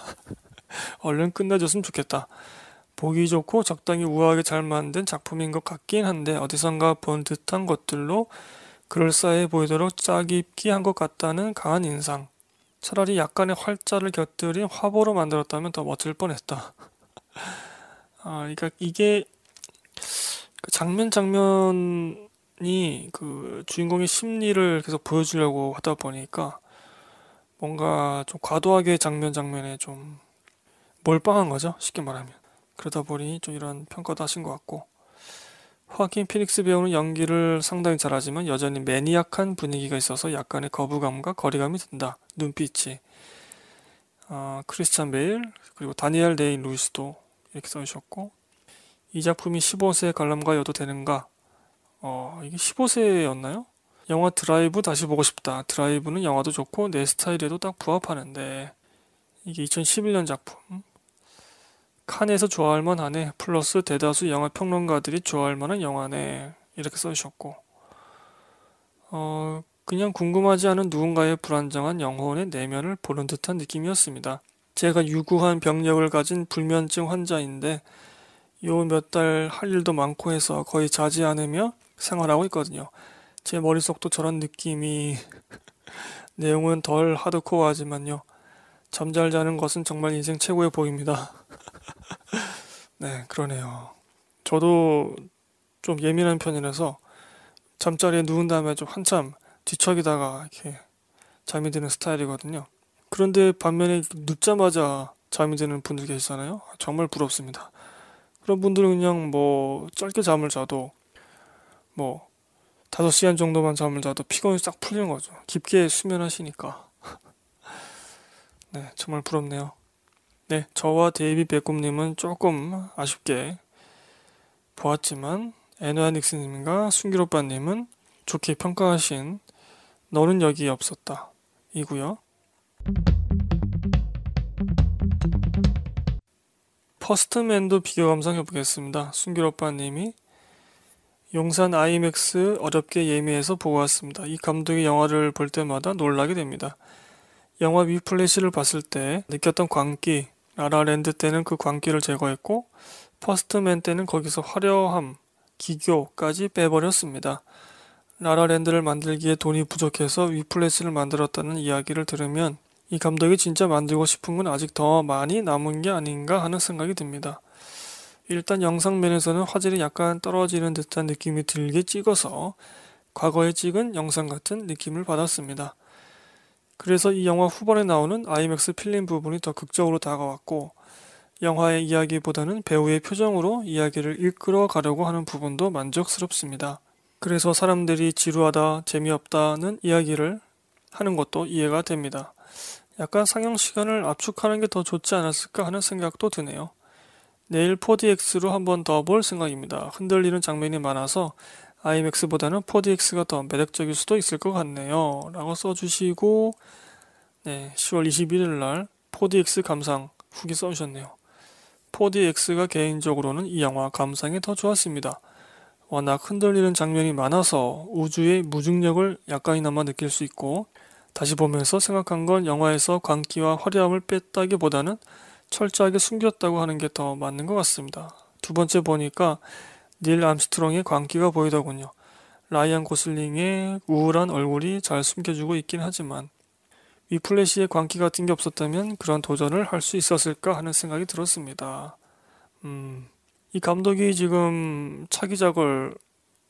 얼른 끝내줬으면 좋겠다. 보기 좋고 적당히 우아하게 잘 만든 작품인 것 같긴 한데 어디선가 본 듯한 것들로 그럴싸해 보이도록 짜깁기 한것 같다는 강한 인상. 차라리 약간의 활자를 곁들인 화보로 만들었다면 더 멋질 뻔했다. 아, 그러니까 이게 그 장면 장면 이 그 주인공의 심리를 계속 보여주려고 하다 보니까 뭔가 좀 과도하게 장면 장면에 좀 몰빵한 거죠. 쉽게 말하면. 그러다 보니 좀 이런 평가도 하신 것 같고 호아킨 피닉스 배우는 연기를 상당히 잘하지만 여전히 maniac한 분위기가 있어서 약간의 거부감과 거리감이 든다. 눈빛이. 어, 크리스찬 베일 그리고 다니엘 데이 루이스도 이렇게 써주셨고 이 작품이 15세 관람가여도 되는가? 어, 이게 15세였나요? 영화 드라이브 다시 보고 싶다. 드라이브는 영화도 좋고 내 스타일에도 딱 부합하는데 이게 2011년 작품. 칸에서 좋아할 만하네. 플러스 대다수 영화 평론가들이 좋아할 만한 영화네. 이렇게 써주셨고 어, 그냥 궁금하지 않은 누군가의 불안정한 영혼의 내면을 보는 듯한 느낌이었습니다. 제가 유구한 병력을 가진 불면증 환자인데 요 몇 달 할 일도 많고 해서 거의 자지 않으며 생활하고 있거든요. 제 머릿속도 저런 느낌이 내용은 덜 하드코어하지만요. 잠잘 자는 것은 정말 인생 최고의 복입니다. 네, 그러네요. 저도 좀 예민한 편이라서 잠자리에 누운 다음에 좀 한참 뒤척이다가 이렇게 잠이 드는 스타일이거든요. 그런데 반면에 눕자마자 잠이 드는 분들 계시잖아요. 정말 부럽습니다. 그런 분들은 그냥 뭐 짧게 잠을 자도 뭐 5시간 정도만 잠을 자도 피곤이 싹 풀리는 거죠. 깊게 수면하시니까. 네, 정말 부럽네요. 네, 저와 데이비 베컴님은 조금 아쉽게 보았지만 에나닉스님과 순길오빠님은 좋게 평가하신 너는 여기 없었다 이고요. 퍼스트맨도 비교 감상해 보겠습니다. 순길오빠님이 용산 아이맥스 어렵게 예매해서 보고 왔습니다. 이 감독의 영화를 볼 때마다 놀라게 됩니다. 영화 위플래시를 봤을 때 느꼈던 광기, 라라랜드 때는 그 광기를 제거했고 퍼스트맨 때는 거기서 화려함, 기교까지 빼버렸습니다. 라라랜드를 만들기에 돈이 부족해서 위플래시를 만들었다는 이야기를 들으면 이 감독이 진짜 만들고 싶은 건 아직 더 많이 남은 게 아닌가 하는 생각이 듭니다. 일단 영상면에서는 화질이 약간 떨어지는 듯한 느낌이 들게 찍어서 과거에 찍은 영상 같은 느낌을 받았습니다. 그래서 이 영화 후반에 나오는 아이맥스 필름 부분이 더 극적으로 다가왔고 영화의 이야기보다는 배우의 표정으로 이야기를 이끌어 가려고 하는 부분도 만족스럽습니다. 그래서 사람들이 지루하다, 재미없다는 이야기를 하는 것도 이해가 됩니다. 약간 상영 시간을 압축하는 게 더 좋지 않았을까 하는 생각도 드네요. 내일 4DX로 한 번 더 볼 생각입니다. 흔들리는 장면이 많아서 IMAX보다는 4DX가 더 매력적일 수도 있을 것 같네요. 라고 써주시고 네, 10월 21일 날 4DX 감상 후기 써주셨네요. 4DX가 개인적으로는 이 영화 감상이 더 좋았습니다. 워낙 흔들리는 장면이 많아서 우주의 무중력을 약간이나마 느낄 수 있고 다시 보면서 생각한 건 영화에서 광기와 화려함을 뺐다기보다는 철저하게 숨겼다고 하는 게 더 맞는 것 같습니다. 두 번째 보니까 닐 암스트롱의 광기가 보이더군요. 라이언 고슬링의 우울한 얼굴이 잘 숨겨주고 있긴 하지만 위플래시의 광기 같은 게 없었다면 그런 도전을 할 수 있었을까 하는 생각이 들었습니다. 음, 이 감독이 지금 차기작을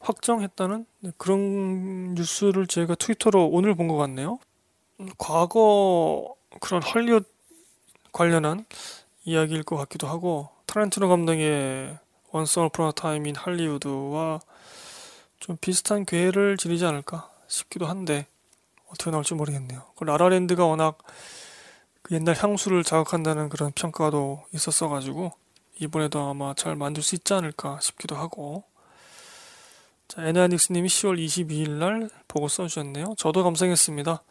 확정했다는 네, 그런 뉴스를 제가 트위터로 오늘 본 것 같네요. 음, 과거 그런 헐리우드 관련한 이야기일 것 같기도 하고 타란티노 감독의 원스 어폰 어 타임 인 할리우드와 좀 비슷한 궤를 이루지 않을까 싶기도 한데 어떻게 나올지 모르겠네요. 그 라라랜드가 워낙 그 옛날 향수를 자극한다는 그런 평가도 있었어가지고 이번에도 아마 잘 만들 수 있지 않을까 싶기도 하고 자 에나닉스님이 10월 22일 날 보고 써주셨네요. 저도 감상했습니다.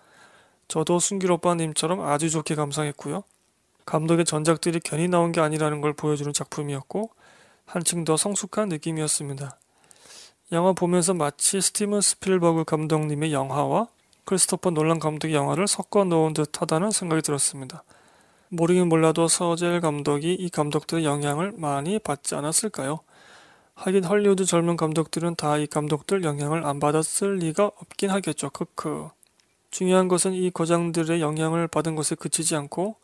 저도 순길 오빠님처럼 아주 좋게 감상했고요. 감독의 전작들이 괜히 나온 게 아니라는 걸 보여주는 작품이었고 한층 더 성숙한 느낌이었습니다. 영화 보면서 마치 스티븐 스필버그 감독님의 영화와 크리스토퍼 놀란 감독의 영화를 섞어 놓은 듯 하다는 생각이 들었습니다. 모르긴 몰라도 셔젤 감독이 이 감독들의 영향을 많이 받지 않았을까요? 하긴 헐리우드 젊은 감독들은 다 이 감독들 영향을 안 받았을 리가 없긴 하겠죠. 크크. 중요한 것은 이 거장들의 영향을 받은 것에 그치지 않고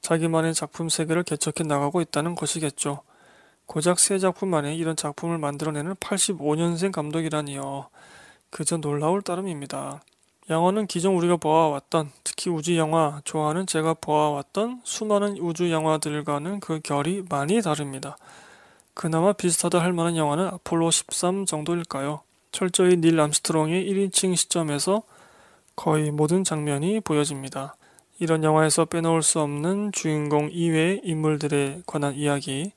자기만의 작품 세계를 개척해 나가고 있다는 것이겠죠. 고작 세 작품 만에 이런 작품을 만들어내는 85년생 감독이라니요. 그저 놀라울 따름입니다. 영화는 기존 우리가 보아왔던 특히 우주 영화 좋아하는 제가 보아왔던 수많은 우주 영화들과는 그 결이 많이 다릅니다. 그나마 비슷하다 할 만한 영화는 아폴로 13 정도일까요? 철저히 닐 암스트롱의 1인칭 시점에서 거의 모든 장면이 보여집니다. 이런 영화에서 빼놓을 수 없는 주인공 이외의 인물들에 관한 이야기,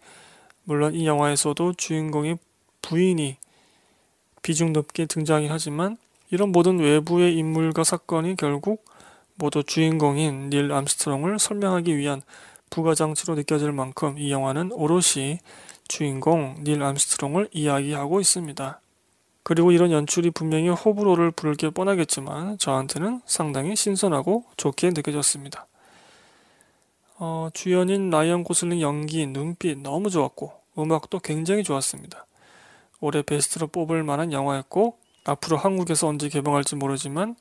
물론 이 영화에서도 주인공의 부인이 비중 높게 등장하긴 하지만 이런 모든 외부의 인물과 사건이 결국 모두 주인공인 닐 암스트롱을 설명하기 위한 부가장치로 느껴질 만큼 이 영화는 오롯이 주인공 닐 암스트롱을 이야기하고 있습니다. 그리고 이런 연출이 분명히 호불호를 부를 게 뻔하겠지만 저한테는 상당히 신선하고 좋게 느껴졌습니다. 어, 주연인 라이언 고슬링 연기, 눈빛 너무 좋았고 음악도 굉장히 좋았습니다. 올해 베스트로 뽑을 만한 영화였고 앞으로 한국에서 언제 개봉할지 모르지만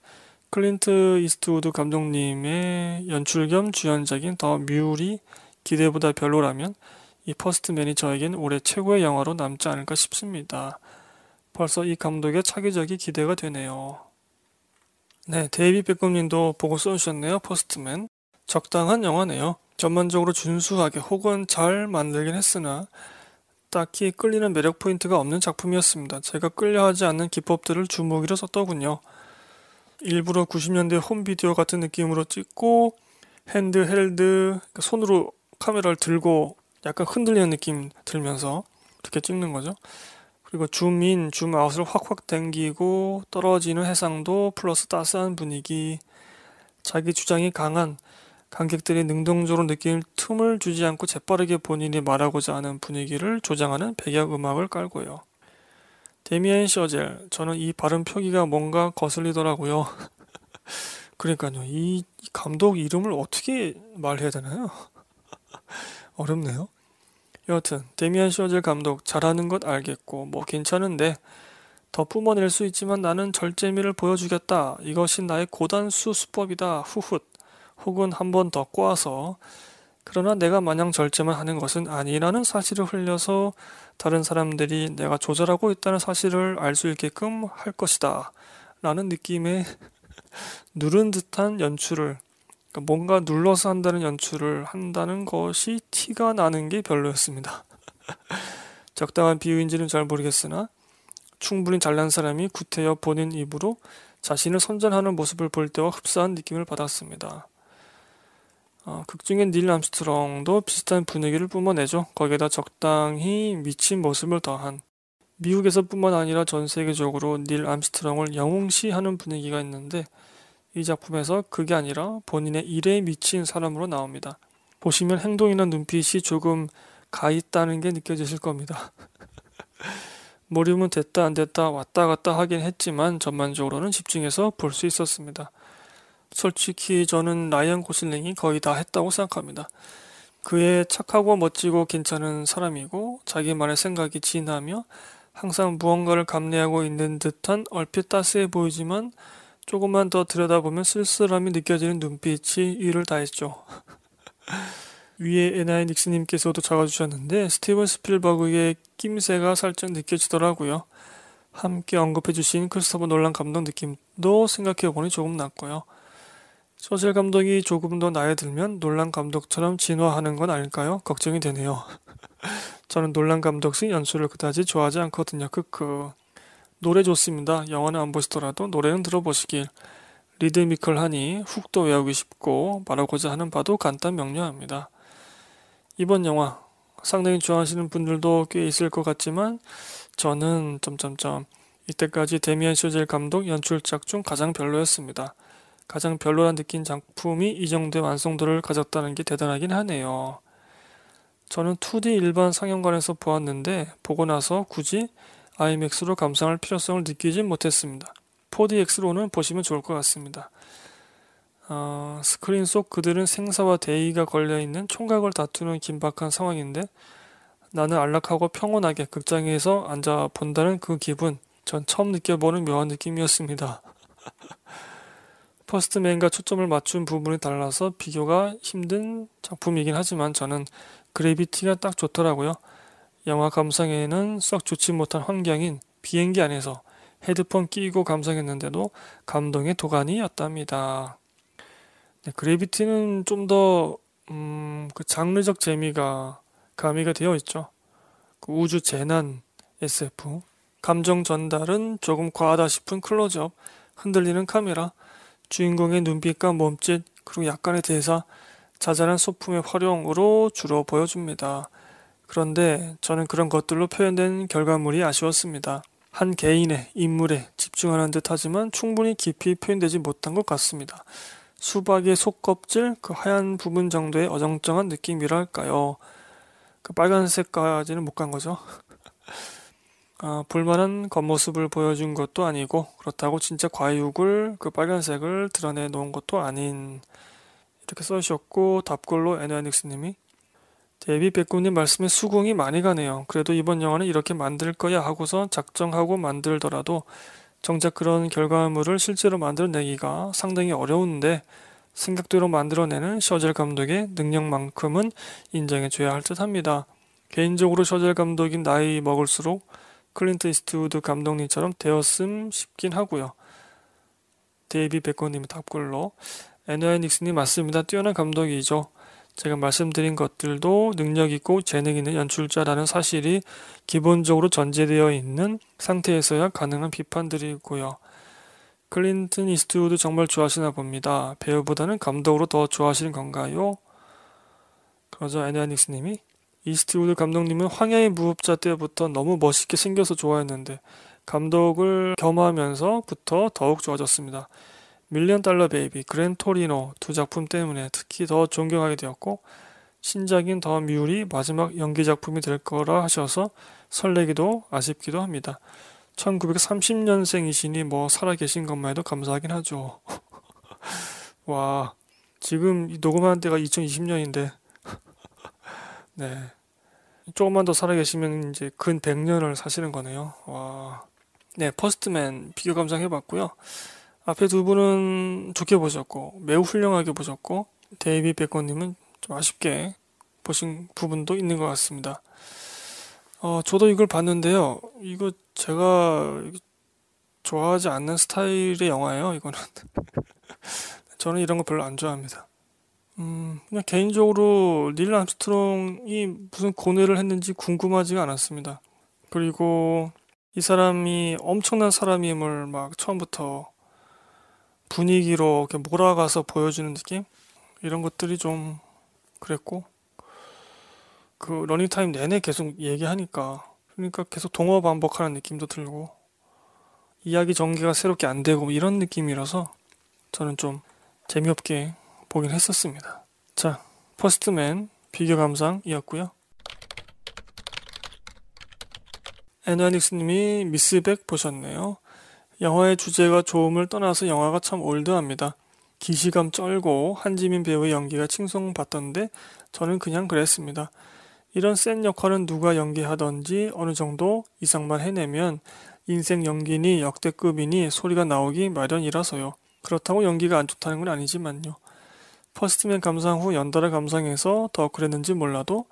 클린트 이스트우드 감독님의 연출 겸 주연작인 The Mule이 기대보다 별로라면 이 퍼스트맨이 저에겐 올해 최고의 영화로 남지 않을까 싶습니다. 벌써 이 감독의 차기작이 기대가 되네요. 네, 데이비 베컴님도 보고 써주셨네요. 퍼스트맨. 적당한 영화네요. 전반적으로 준수하게 혹은 잘 만들긴 했으나 딱히 끌리는 매력 포인트가 없는 작품이었습니다. 제가 끌려하지 않는 기법들을 주무기로 썼더군요. 일부러 90년대 홈비디오 같은 느낌으로 찍고 핸드헬드 그러니까 손으로 카메라를 들고 약간 흔들리는 느낌 들면서 그렇게 찍는 거죠. 그리고 줌인, 줌아웃을 확확 당기고 떨어지는 해상도 플러스 따스한 분위기, 자기 주장이 강한 관객들이 능동적으로 느낄 틈을 주지 않고 재빠르게 본인이 말하고자 하는 분위기를 조장하는 배경음악을 깔고요. 데미안 셔젤, 저는 이 발음 표기가 뭔가 거슬리더라고요. 그러니까요, 이 감독 이름을 어떻게 말해야 되나요? 어렵네요. 여하튼 데미안 쇼젤 감독 잘하는 것 알겠고 뭐 괜찮은데 더 뿜어낼 수 있지만 나는 절제미를 보여주겠다. 이것이 나의 고단수 수법이다. 후훗. 혹은 한 번 더 꼬아서 그러나 내가 마냥 절제만 하는 것은 아니라는 사실을 흘려서 다른 사람들이 내가 조절하고 있다는 사실을 알 수 있게끔 할 것이다. 라는 느낌의 누른 듯한 연출을 그러니까 뭔가 눌러서 한다는 연출을 한다는 것이 티가 나는 게 별로였습니다. 적당한 비유인지는 잘 모르겠으나 충분히 잘난 사람이 구태여 본인 입으로 자신을 선전하는 모습을 볼 때와 흡사한 느낌을 받았습니다. 어, 극중의 닐 암스트롱도 비슷한 분위기를 뿜어내죠. 거기에다 적당히 미친 모습을 더한 미국에서뿐만 아니라 전 세계적으로 닐 암스트롱을 영웅시하는 분위기가 있는데 이 작품에서 그게 아니라 본인의 일에 미친 사람으로 나옵니다. 보시면 행동이나 눈빛이 조금 가 있다는 게 느껴지실 겁니다. 몰입은 됐다 안 됐다 왔다 갔다 하긴 했지만 전반적으로는 집중해서 볼 수 있었습니다. 솔직히 저는 라이언 고슬링이 거의 다 했다고 생각합니다. 그의 착하고 멋지고 괜찮은 사람이고 자기만의 생각이 진하며 항상 무언가를 감내하고 있는 듯한 얼핏 따스해 보이지만 조금만 더 들여다보면 쓸쓸함이 느껴지는 눈빛이 이를 다했죠. 위에 에나이 닉스님께서도 적어주셨는데 스티븐 스필버그의 낌새가 살짝 느껴지더라고요. 함께 언급해주신 크리스토퍼 놀란 감독 느낌도 생각해보니 조금 낫고요. 소젤 감독이 조금 더 나이 들면 놀란 감독처럼 진화하는 건 아닐까요? 걱정이 되네요. 저는 놀란 감독의 연출을 그다지 좋아하지 않거든요. 크크. 노래 좋습니다. 영화는 안 보시더라도 노래는 들어보시길. 리드미컬하니 훅도 외우기 쉽고 말하고자 하는 바도 간단 명료합니다. 이번 영화 상당히 좋아하시는 분들도 꽤 있을 것 같지만 저는 점점점 이때까지 데미안 쇼젤 감독 연출작 중 가장 별로였습니다. 가장 별로란 느낀 작품이 이 정도의 완성도를 가졌다는 게 대단하긴 하네요. 저는 2D 일반 상영관에서 보았는데 보고 나서 굳이 IMAX로 감상할 필요성을 느끼진 못했습니다. 4DX로는 보시면 좋을 것 같습니다. 어, 스크린 속 그들은 생사와 대의가 걸려있는 총각을 다투는 긴박한 상황인데 나는 안락하고 평온하게 극장에서 앉아 본다는 그 기분 전 처음 느껴보는 묘한 느낌이었습니다. 퍼스트맨과 초점을 맞춘 부분이 달라서 비교가 힘든 작품이긴 하지만 저는 그래비티가 딱 좋더라고요. 영화 감상에는 썩 좋지 못한 환경인 비행기 안에서 헤드폰 끼고 감상했는데도 감동의 도가니였답니다. 네, 그래비티는 좀 더, 음, 그 장르적 재미가 가미가 되어 있죠. 그 우주 재난 SF. 감정 전달은 조금 과하다 싶은 클로즈업, 흔들리는 카메라, 주인공의 눈빛과 몸짓, 그리고 약간의 대사, 자잘한 소품의 활용으로 주로 보여줍니다. 그런데 저는 그런 것들로 표현된 결과물이 아쉬웠습니다. 한 개인의 인물에 집중하는 듯 하지만 충분히 깊이 표현되지 못한 것 같습니다. 수박의 속껍질 그 하얀 부분 정도의 어정쩡한 느낌이랄까요. 그 빨간색까지는 못 간 거죠. 아, 볼만한 겉모습을 보여준 것도 아니고 그렇다고 진짜 과육을 그 빨간색을 드러내 놓은 것도 아닌 이렇게 써주셨고 답글로 에너닉스님이 데뷔 백구님 말씀에 수긍이 많이 가네요. 그래도 이번 영화는 이렇게 만들 거야 하고서 작정하고 만들더라도 정작 그런 결과물을 실제로 만들어내기가 상당히 어려운데 생각대로 만들어내는 셔젤 감독의 능력만큼은 인정해줘야 할 듯합니다. 개인적으로 셔젤 감독이 나이 먹을수록 클린트 이스트우드 감독님처럼 되었음 싶긴 하고요. 데이비 베컴님의 답글로 애너닉스님이 맞습니다. 뛰어난 감독이죠. 제가 말씀드린 것들도 능력 있고 재능 있는 연출자라는 사실이 기본적으로 전제되어 있는 상태에서야 가능한 비판들이고요. 클린트 이스트우드 정말 좋아하시나 봅니다. 배우보다는 감독으로 더 좋아하시는 건가요? 그러자 애너닉스님이 이스트우드 감독님은 황야의 무법자 때부터 너무 멋있게 생겨서 좋아했는데 감독을 겸하면서부터 더욱 좋아졌습니다. 밀리언 달러 베이비, 그랜 토리노 두 작품 때문에 특히 더 존경하게 되었고 신작인 The Mule이 마지막 연기 작품이 될 거라 하셔서 설레기도 아쉽기도 합니다. 1930년생이시니 뭐 살아계신 것만 해도 감사하긴 하죠. 와, 지금 녹음하는 때가 2020년인데, 네. 조금만 더 살아계시면 이제 근 100년을 사시는 거네요. 와. 네, 퍼스트맨 비교 감상해봤고요. 앞에 두 분은 좋게 보셨고 매우 훌륭하게 보셨고 데이비 베컴님은 좀 아쉽게 보신 부분도 있는 것 같습니다. 어, 저도 이걸 봤는데요. 이거 제가 좋아하지 않는 스타일의 영화예요. 이거는 저는 이런 거 별로 안 좋아합니다. 음, 그냥 개인적으로 닐 암스트롱이 무슨 고뇌를 했는지 궁금하지가 않았습니다. 그리고 이 사람이 엄청난 사람임을 막 처음부터 분위기로 이렇게 몰아가서 보여주는 느낌? 이런 것들이 좀 그랬고 그 러닝타임 내내 계속 얘기하니까 그러니까 계속 동어 반복하는 느낌도 들고 이야기 전개가 새롭게 안 되고 뭐 이런 느낌이라서 저는 좀 재미없게 보긴 했었습니다. 자, 퍼스트맨 비교 감상이었고요. 애너닉스님이 미스백 보셨네요. 영화의 주제가 좋음을 떠나서 영화가 참 올드합니다. 기시감 쩔고 한지민 배우의 연기가 칭송받던데 저는 그냥 그랬습니다. 이런 센 역할은 누가 연기하던지 어느 정도 이상만 해내면 인생 연기니 역대급이니 소리가 나오기 마련이라서요. 그렇다고 연기가 안 좋다는 건 아니지만요. 퍼스트맨 감상 후 연달아 감상해서 더 그랬는지 몰라도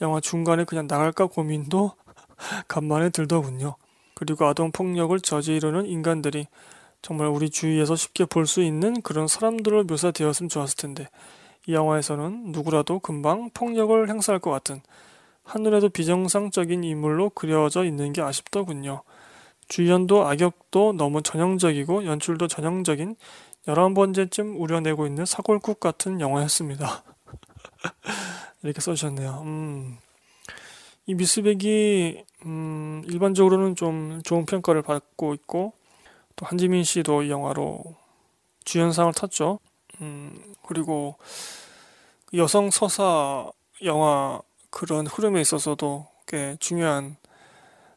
영화 중간에 그냥 나갈까 고민도 간만에 들더군요. 그리고 아동폭력을 저지르는 인간들이 정말 우리 주위에서 쉽게 볼 수 있는 그런 사람들로 묘사되었으면 좋았을 텐데 이 영화에서는 누구라도 금방 폭력을 행사할 것 같은 하늘에도 비정상적인 인물로 그려져 있는 게 아쉽더군요. 주연도 악역도 너무 전형적이고 연출도 전형적인 11번째쯤 우려내고 있는 사골국 같은 영화였습니다. 이렇게 써주셨네요. 음, 이 미스백이 음, 일반적으로는 좀 좋은 평가를 받고 있고 또 한지민 씨도 이 영화로 주연상을 탔죠. 음, 그리고 여성 서사 영화 그런 흐름에 있어서도 꽤 중요한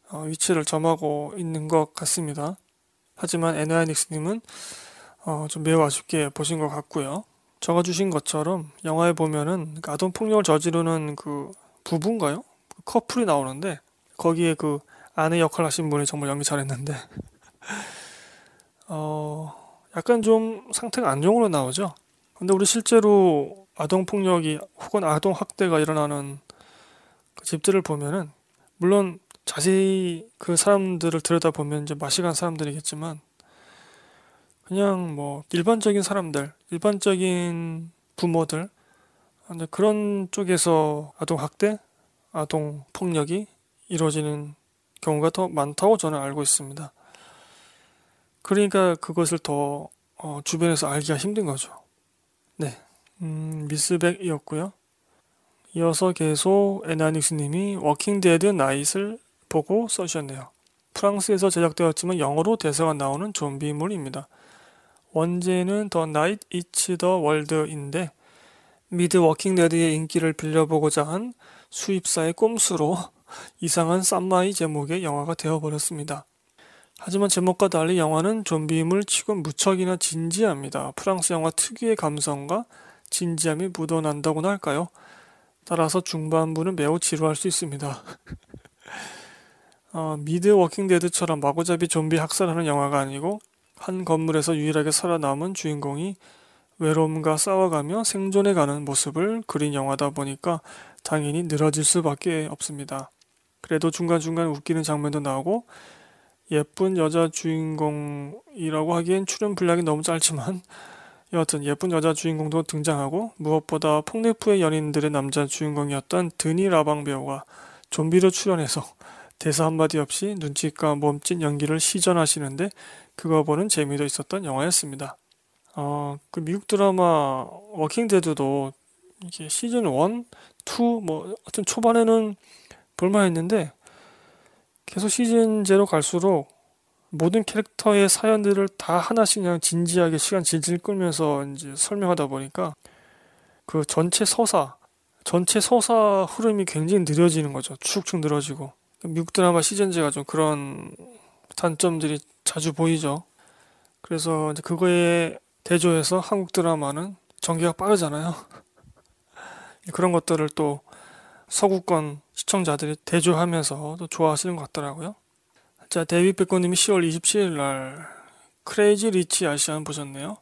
어, 위치를 점하고 있는 것 같습니다. 하지만 에너야닉스님은 어, 좀 매우 아쉽게 보신 것 같고요. 적어주신 것처럼 영화에 보면은 그 아동 폭력을 저지르는 그 부부인가요? 커플이 나오는데 거기에 그 아내 역할 하신 분이 정말 연기 잘했는데 어 약간 좀 상태가 안 좋은 걸로 나오죠. 근데 우리 실제로 아동 폭력이 혹은 아동 학대가 일어나는 그 집들을 보면은 물론 자세히 그 사람들을 들여다보면 이제 마시간 사람들이겠지만 그냥 뭐 일반적인 사람들, 일반적인 부모들 그런 쪽에서 아동 학대, 아동 폭력이 이루어지는 경우가 더 많다고 저는 알고 있습니다. 그러니까 그것을 더 어, 주변에서 알기가 힘든 거죠. 네, 음, 미스백이었고요. 이어서 계속 애너닉스님이 워킹 데드 나잇을 보고 써주셨네요. 프랑스에서 제작되었지만 영어로 대사가 나오는 좀비물입니다. 원제는 The Night Eats the World인데 미드 워킹 데드의 인기를 빌려보고자 한 수입사의 꼼수로 이상한 쌈마이 제목의 영화가 되어버렸습니다. 하지만 제목과 달리 영화는 좀비물 치고 무척이나 진지합니다. 프랑스 영화 특유의 감성과 진지함이 묻어난다고나 할까요? 따라서 중반부는 매우 지루할 수 있습니다. 어, 미드 워킹 데드처럼 마구잡이 좀비 학살하는 영화가 아니고 한 건물에서 유일하게 살아남은 주인공이 외로움과 싸워가며 생존해가는 모습을 그린 영화다 보니까 당연히 늘어질 수밖에 없습니다. 그래도 중간중간 웃기는 장면도 나오고 예쁜 여자 주인공이라고 하기엔 출연 분량이 너무 짧지만 여하튼 예쁜 여자 주인공도 등장하고 무엇보다 폭네프의 연인들의 남자 주인공이었던 드니 라방 배우가 좀비로 출연해서 대사 한마디 없이 눈치와 몸짓 연기를 시전하시는데 그거 보는 재미도 있었던 영화였습니다. 어, 그 미국 드라마 Walking Dead도 이게 시즌 1, 2, 뭐, 하여튼 초반에는 볼만했는데 계속 시즌제로 갈수록 모든 캐릭터의 사연들을 다 하나씩 그냥 진지하게 시간 질질 끌면서 이제 설명하다 보니까 그 전체 서사, 전체 서사 흐름이 굉장히 느려지는 거죠. 축축 늘어지고. 미국 드라마 시즌제가 좀 그런 단점들이 자주 보이죠. 그래서 이제 그거에 대조해서 한국 드라마는 전개가 빠르잖아요. 그런 것들을 또 서구권 시청자들이 대조하면서 또 좋아하시는 것 같더라고요. 자, 데이빗 백고님이 10월 27일 날 Crazy Rich Asian 보셨네요.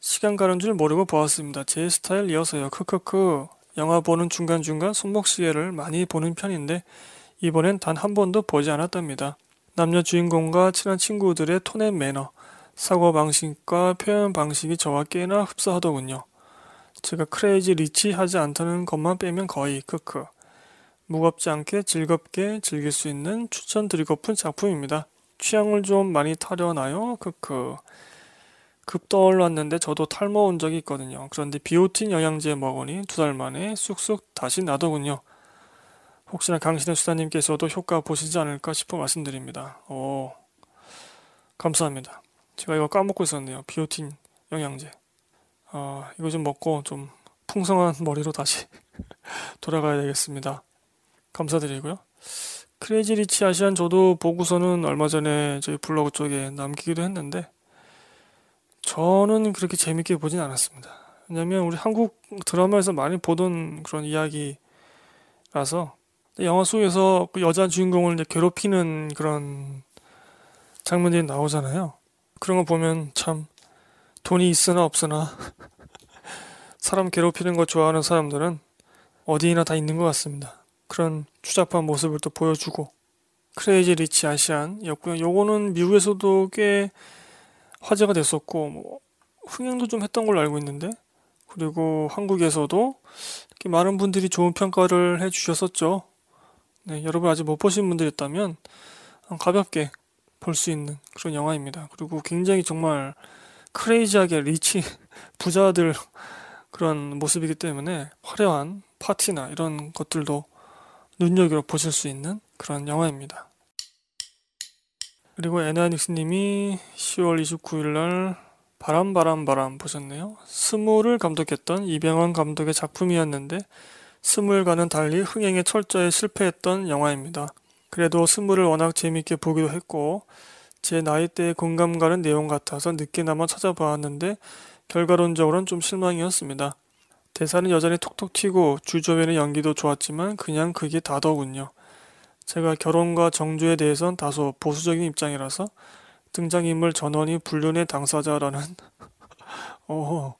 시간 가는 줄 모르고 보았습니다. 제 스타일이어서요. 크크크. 영화 보는 중간중간 손목시계를 많이 보는 편인데 이번엔 단 한 번도 보지 않았답니다. 남녀 주인공과 친한 친구들의 tone and manner, 사고 방식과 표현 방식이 저와 꽤나 흡사하더군요. 제가 crazy rich 하지 않다는 것만 빼면 거의 크크. 무겁지 않게 즐겁게 즐길 수 있는 추천드리고픈 작품입니다. 취향을 좀 많이 타려나요? 크크. 급 떠올랐는데 저도 탈모 온 적이 있거든요. 그런데 비오틴 영양제 먹으니 두 달 만에 쑥쑥 다시 나더군요. 혹시나 강신의 수사님께서도 효과 보시지 않을까 싶어 말씀드립니다. 오, 감사합니다. 제가 이거 까먹고 있었네요. 비오틴 영양제. 어, 이거 좀 먹고 좀 풍성한 머리로 다시 돌아가야 되겠습니다. 감사드리고요. 크레이지 리치 아시안 저도 보고서는 얼마 전에 저희 블로그 쪽에 남기기도 했는데 저는 그렇게 재밌게 보진 않았습니다. 왜냐면 우리 한국 드라마에서 많이 보던 그런 이야기라서 영화 속에서 그 여자 주인공을 이제 괴롭히는 그런 장면들이 나오잖아요. 그런 거 보면 참 돈이 있으나 없으나 사람 괴롭히는 거 좋아하는 사람들은 어디나 다 있는 것 같습니다. 그런 추잡한 모습을 또 보여주고 크레이지 리치 아시안이었고요. 요거는 미국에서도 꽤 화제가 됐었고 뭐 흥행도 좀 했던 걸로 알고 있는데 그리고 한국에서도 많은 분들이 좋은 평가를 해주셨었죠. 네, 여러분 아직 못 보신 분들 있다면 가볍게 볼 수 있는 그런 영화입니다. 그리고 굉장히 정말 크레이지하게 리치 부자들 그런 모습이기 때문에 화려한 파티나 이런 것들도 눈여겨 보실 수 있는 그런 영화입니다. 그리고 에나닉스님이 10월 29일 날 바람 바람 바람 보셨네요. 스물을 감독했던 이병헌 감독의 작품이었는데 스물과는 달리 흥행에 철저히 실패했던 영화입니다. 그래도 스물을 워낙 재밌게 보기도 했고 제 나이대에 공감 가는 내용 같아서 늦게나마 찾아보았는데 결과론적으로는 좀 실망이었습니다. 대사는 여전히 톡톡 튀고 주조연의 연기도 좋았지만 그냥 그게 다더군요. 제가 결혼과 정조에 대해선 다소 보수적인 입장이라서 등장인물 전원이 불륜의 당사자라는 어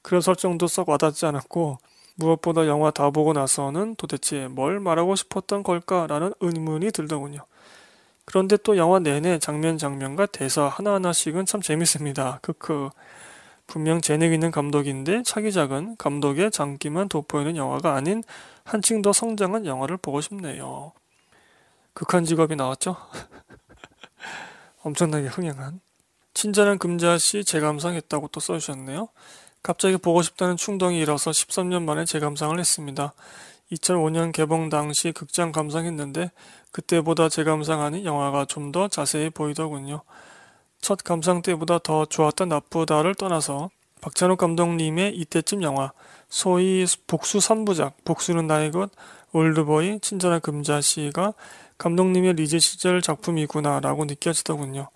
그런 설정도 썩 와닿지 않았고 무엇보다 영화 다 보고 나서는 도대체 뭘 말하고 싶었던 걸까라는 의문이 들더군요. 그런데 또 영화 내내 장면 장면과 대사 하나하나씩은 참 재밌습니다. 크크. 분명 재능 있는 감독인데 차기작은 감독의 장기만 돋보이는 영화가 아닌 한층 더 성장한 영화를 보고 싶네요. 극한 직업이 나왔죠? 엄청나게 흥행한. 친절한 금자씨 재감상했다고 또 써주셨네요. 갑자기 보고 싶다는 충동이 일어서 13년 만에 재감상을 했습니다. 2005년 개봉 당시 극장 감상했는데 그때보다 재감상하니 영화가 좀 더 자세히 보이더군요. 첫 감상 때보다 더 좋았다 나쁘다를 떠나서 박찬욱 감독님의 이때쯤 영화 소위 복수 3부작 복수는 나의 것 올드보이 친절한 금자씨가 감독님의 리즈 시절 작품이구나 라고 느껴지더군요.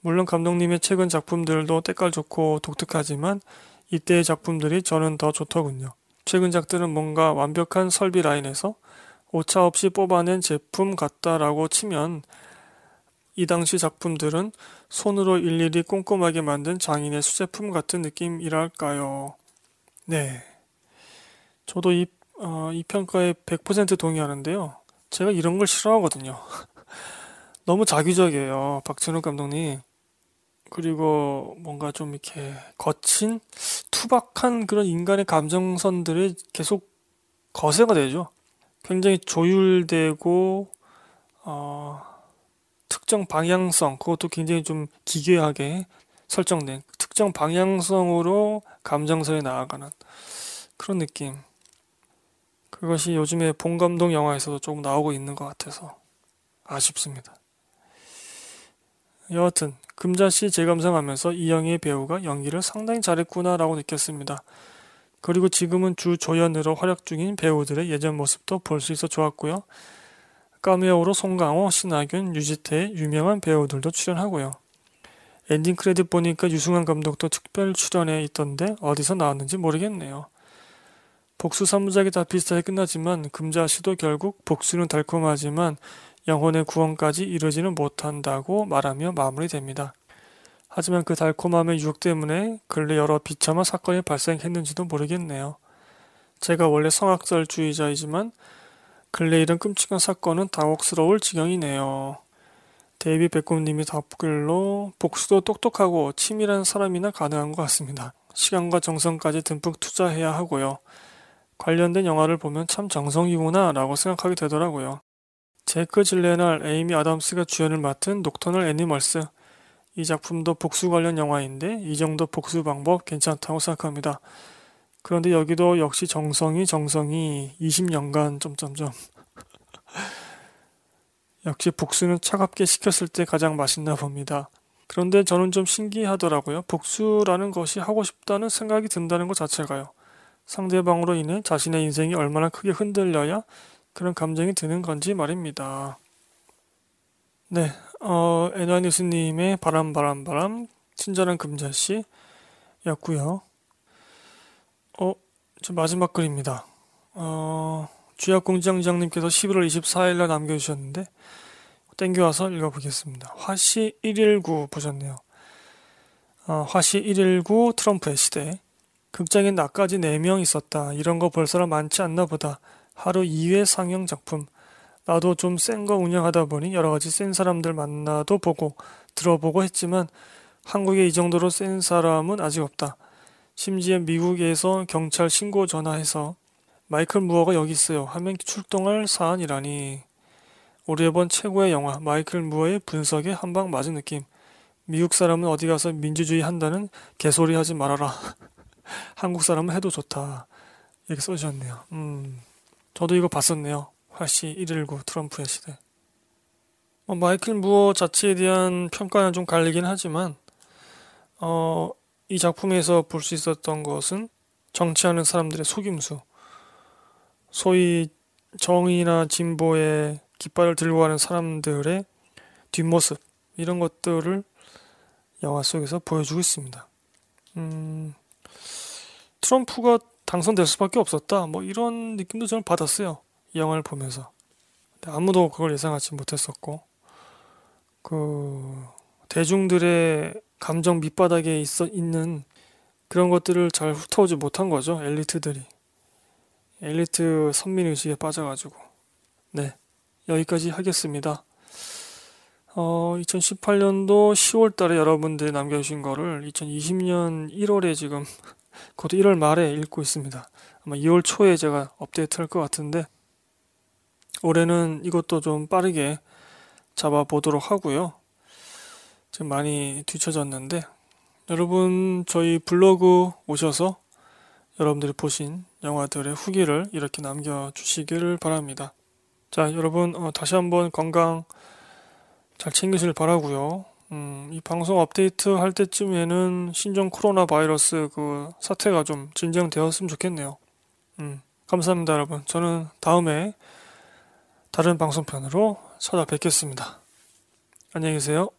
물론 감독님의 최근 작품들도 때깔 좋고 독특하지만 이때의 작품들이 저는 더 좋더군요. 최근작들은 뭔가 완벽한 설비 라인에서 오차 없이 뽑아낸 제품 같다라고 치면 이 당시 작품들은 손으로 일일이 꼼꼼하게 만든 장인의 수제품 같은 느낌이랄까요. 네. 저도 이, 어, 이 평가에 100% 동의하는데요. 제가 이런 걸 싫어하거든요. 너무 자기적이에요. 박진욱 감독님. 그리고 뭔가 좀 이렇게 거친 투박한 그런 인간의 감정선들이 계속 거세가 되죠. 굉장히 조율되고 어, 특정 방향성 그것도 굉장히 좀 기괴하게 설정된 특정 방향성으로 감정선에 나아가는 그런 느낌. 그것이 요즘에 봉감독 영화에서도 조금 나오고 있는 것 같아서 아쉽습니다. 여하튼 금자씨 재감상하면서 이영애 배우가 연기를 상당히 잘했구나라고 느꼈습니다. 그리고 지금은 주 조연으로 활약 중인 배우들의 예전 모습도 볼 수 있어 좋았고요. 까메오로 송강호, 신하균, 유지태 유명한 배우들도 출연하고요. 엔딩 크레딧 보니까 류승완 감독도 특별 출연에 있던데 어디서 나왔는지 모르겠네요. 복수 3부작이 다 비슷하게 끝나지만 금자씨도 결국 복수는 달콤하지만 영혼의 구원까지 이르지는 못한다고 말하며 마무리됩니다. 하지만 그 달콤함의 유혹 때문에 근래 여러 비참한 사건이 발생했는지도 모르겠네요. 제가 원래 성악설주의자이지만 근래 이런 끔찍한 사건은 당혹스러울 지경이네요. 데이비 백곰님이 답글로 복수도 똑똑하고 치밀한 사람이나 가능한 것 같습니다. 시간과 정성까지 듬뿍 투자해야 하고요. 관련된 영화를 보면 참 정성이구나 라고 생각하게 되더라고요. 제크 질레날, 에이미 아담스가 주연을 맡은 녹터널 애니멀스. 이 작품도 복수 관련 영화인데 이 정도 복수 방법 괜찮다고 생각합니다. 그런데 여기도 역시 정성이 정성이 20년간 점점점 역시 복수는 차갑게 식혔을 때 가장 맛있나 봅니다. 그런데 저는 좀 신기하더라고요. 복수라는 것이 하고 싶다는 생각이 든다는 것 자체가요. 상대방으로 인해 자신의 인생이 얼마나 크게 흔들려야 그런 감정이 드는 건지 말입니다. 네, 어, 애나니스님의 바람, 바람, 바람, 친절한 금자씨 였고요 어, 저 마지막 글입니다. 어, 주약공장장님께서 11월 24일날 남겨주셨는데, 땡겨와서 읽어보겠습니다. 화시 119 보셨네요. 어, 화시 119 트럼프의 시대. 극장에 나까지 4명 있었다. 이런 거 볼 사람 많지 않나 보다. 하루 2회 상영 작품. 나도 좀 센 거 운영하다 보니 여러 가지 센 사람들 만나도 보고 들어보고 했지만 한국에 이 정도로 센 사람은 아직 없다. 심지어 미국에서 경찰 신고 전화해서 마이클 무어가 여기 있어요 하면 출동할 사안이라니. 올해 본 최고의 영화 마이클 무어의 분석에 한방 맞은 느낌. 미국 사람은 어디 가서 민주주의 한다는 개소리 하지 말아라. 한국 사람은 해도 좋다. 이렇게 써주셨네요. 음. 저도 이거 봤었네요. 화시 119 트럼프의 시대. 어, 마이클 무어 자체에 대한 평가는 좀 갈리긴 하지만 어, 이 작품에서 볼 수 있었던 것은 정치하는 사람들의 속임수, 소위 정의나 진보의 깃발을 들고 가는 사람들의 뒷모습 이런 것들을 영화 속에서 보여주고 있습니다. 음, 트럼프가 당선될 수밖에 없었다. 뭐 이런 느낌도 저는 받았어요. 이 영화를 보면서. 아무도 그걸 예상하지 못했었고, 그, 대중들의 감정 밑바닥에 있어, 있는 그런 것들을 잘 훑어오지 못한 거죠. 엘리트들이. 엘리트 선민의식에 빠져가지고. 네. 여기까지 하겠습니다. 어, 2018년도 10월 달에 여러분들이 남겨주신 거를 2020년 1월에 지금 곧 1월 말에 읽고 있습니다. 아마 2월 초에 제가 업데이트 할 것 같은데 올해는 이것도 좀 빠르게 잡아보도록 하고요. 지금 많이 뒤쳐졌는데 여러분 저희 블로그 오셔서 여러분들이 보신 영화들의 후기를 이렇게 남겨주시기를 바랍니다. 자 여러분 어, 다시 한번 건강 잘 챙기실 바라고요. 음, 이 방송 업데이트 할 때쯤에는 신종 코로나 바이러스 그 사태가 좀 진정되었으면 좋겠네요. 음, 감사합니다 여러분. 저는 다음에 다른 방송편으로 찾아뵙겠습니다. 안녕히 계세요.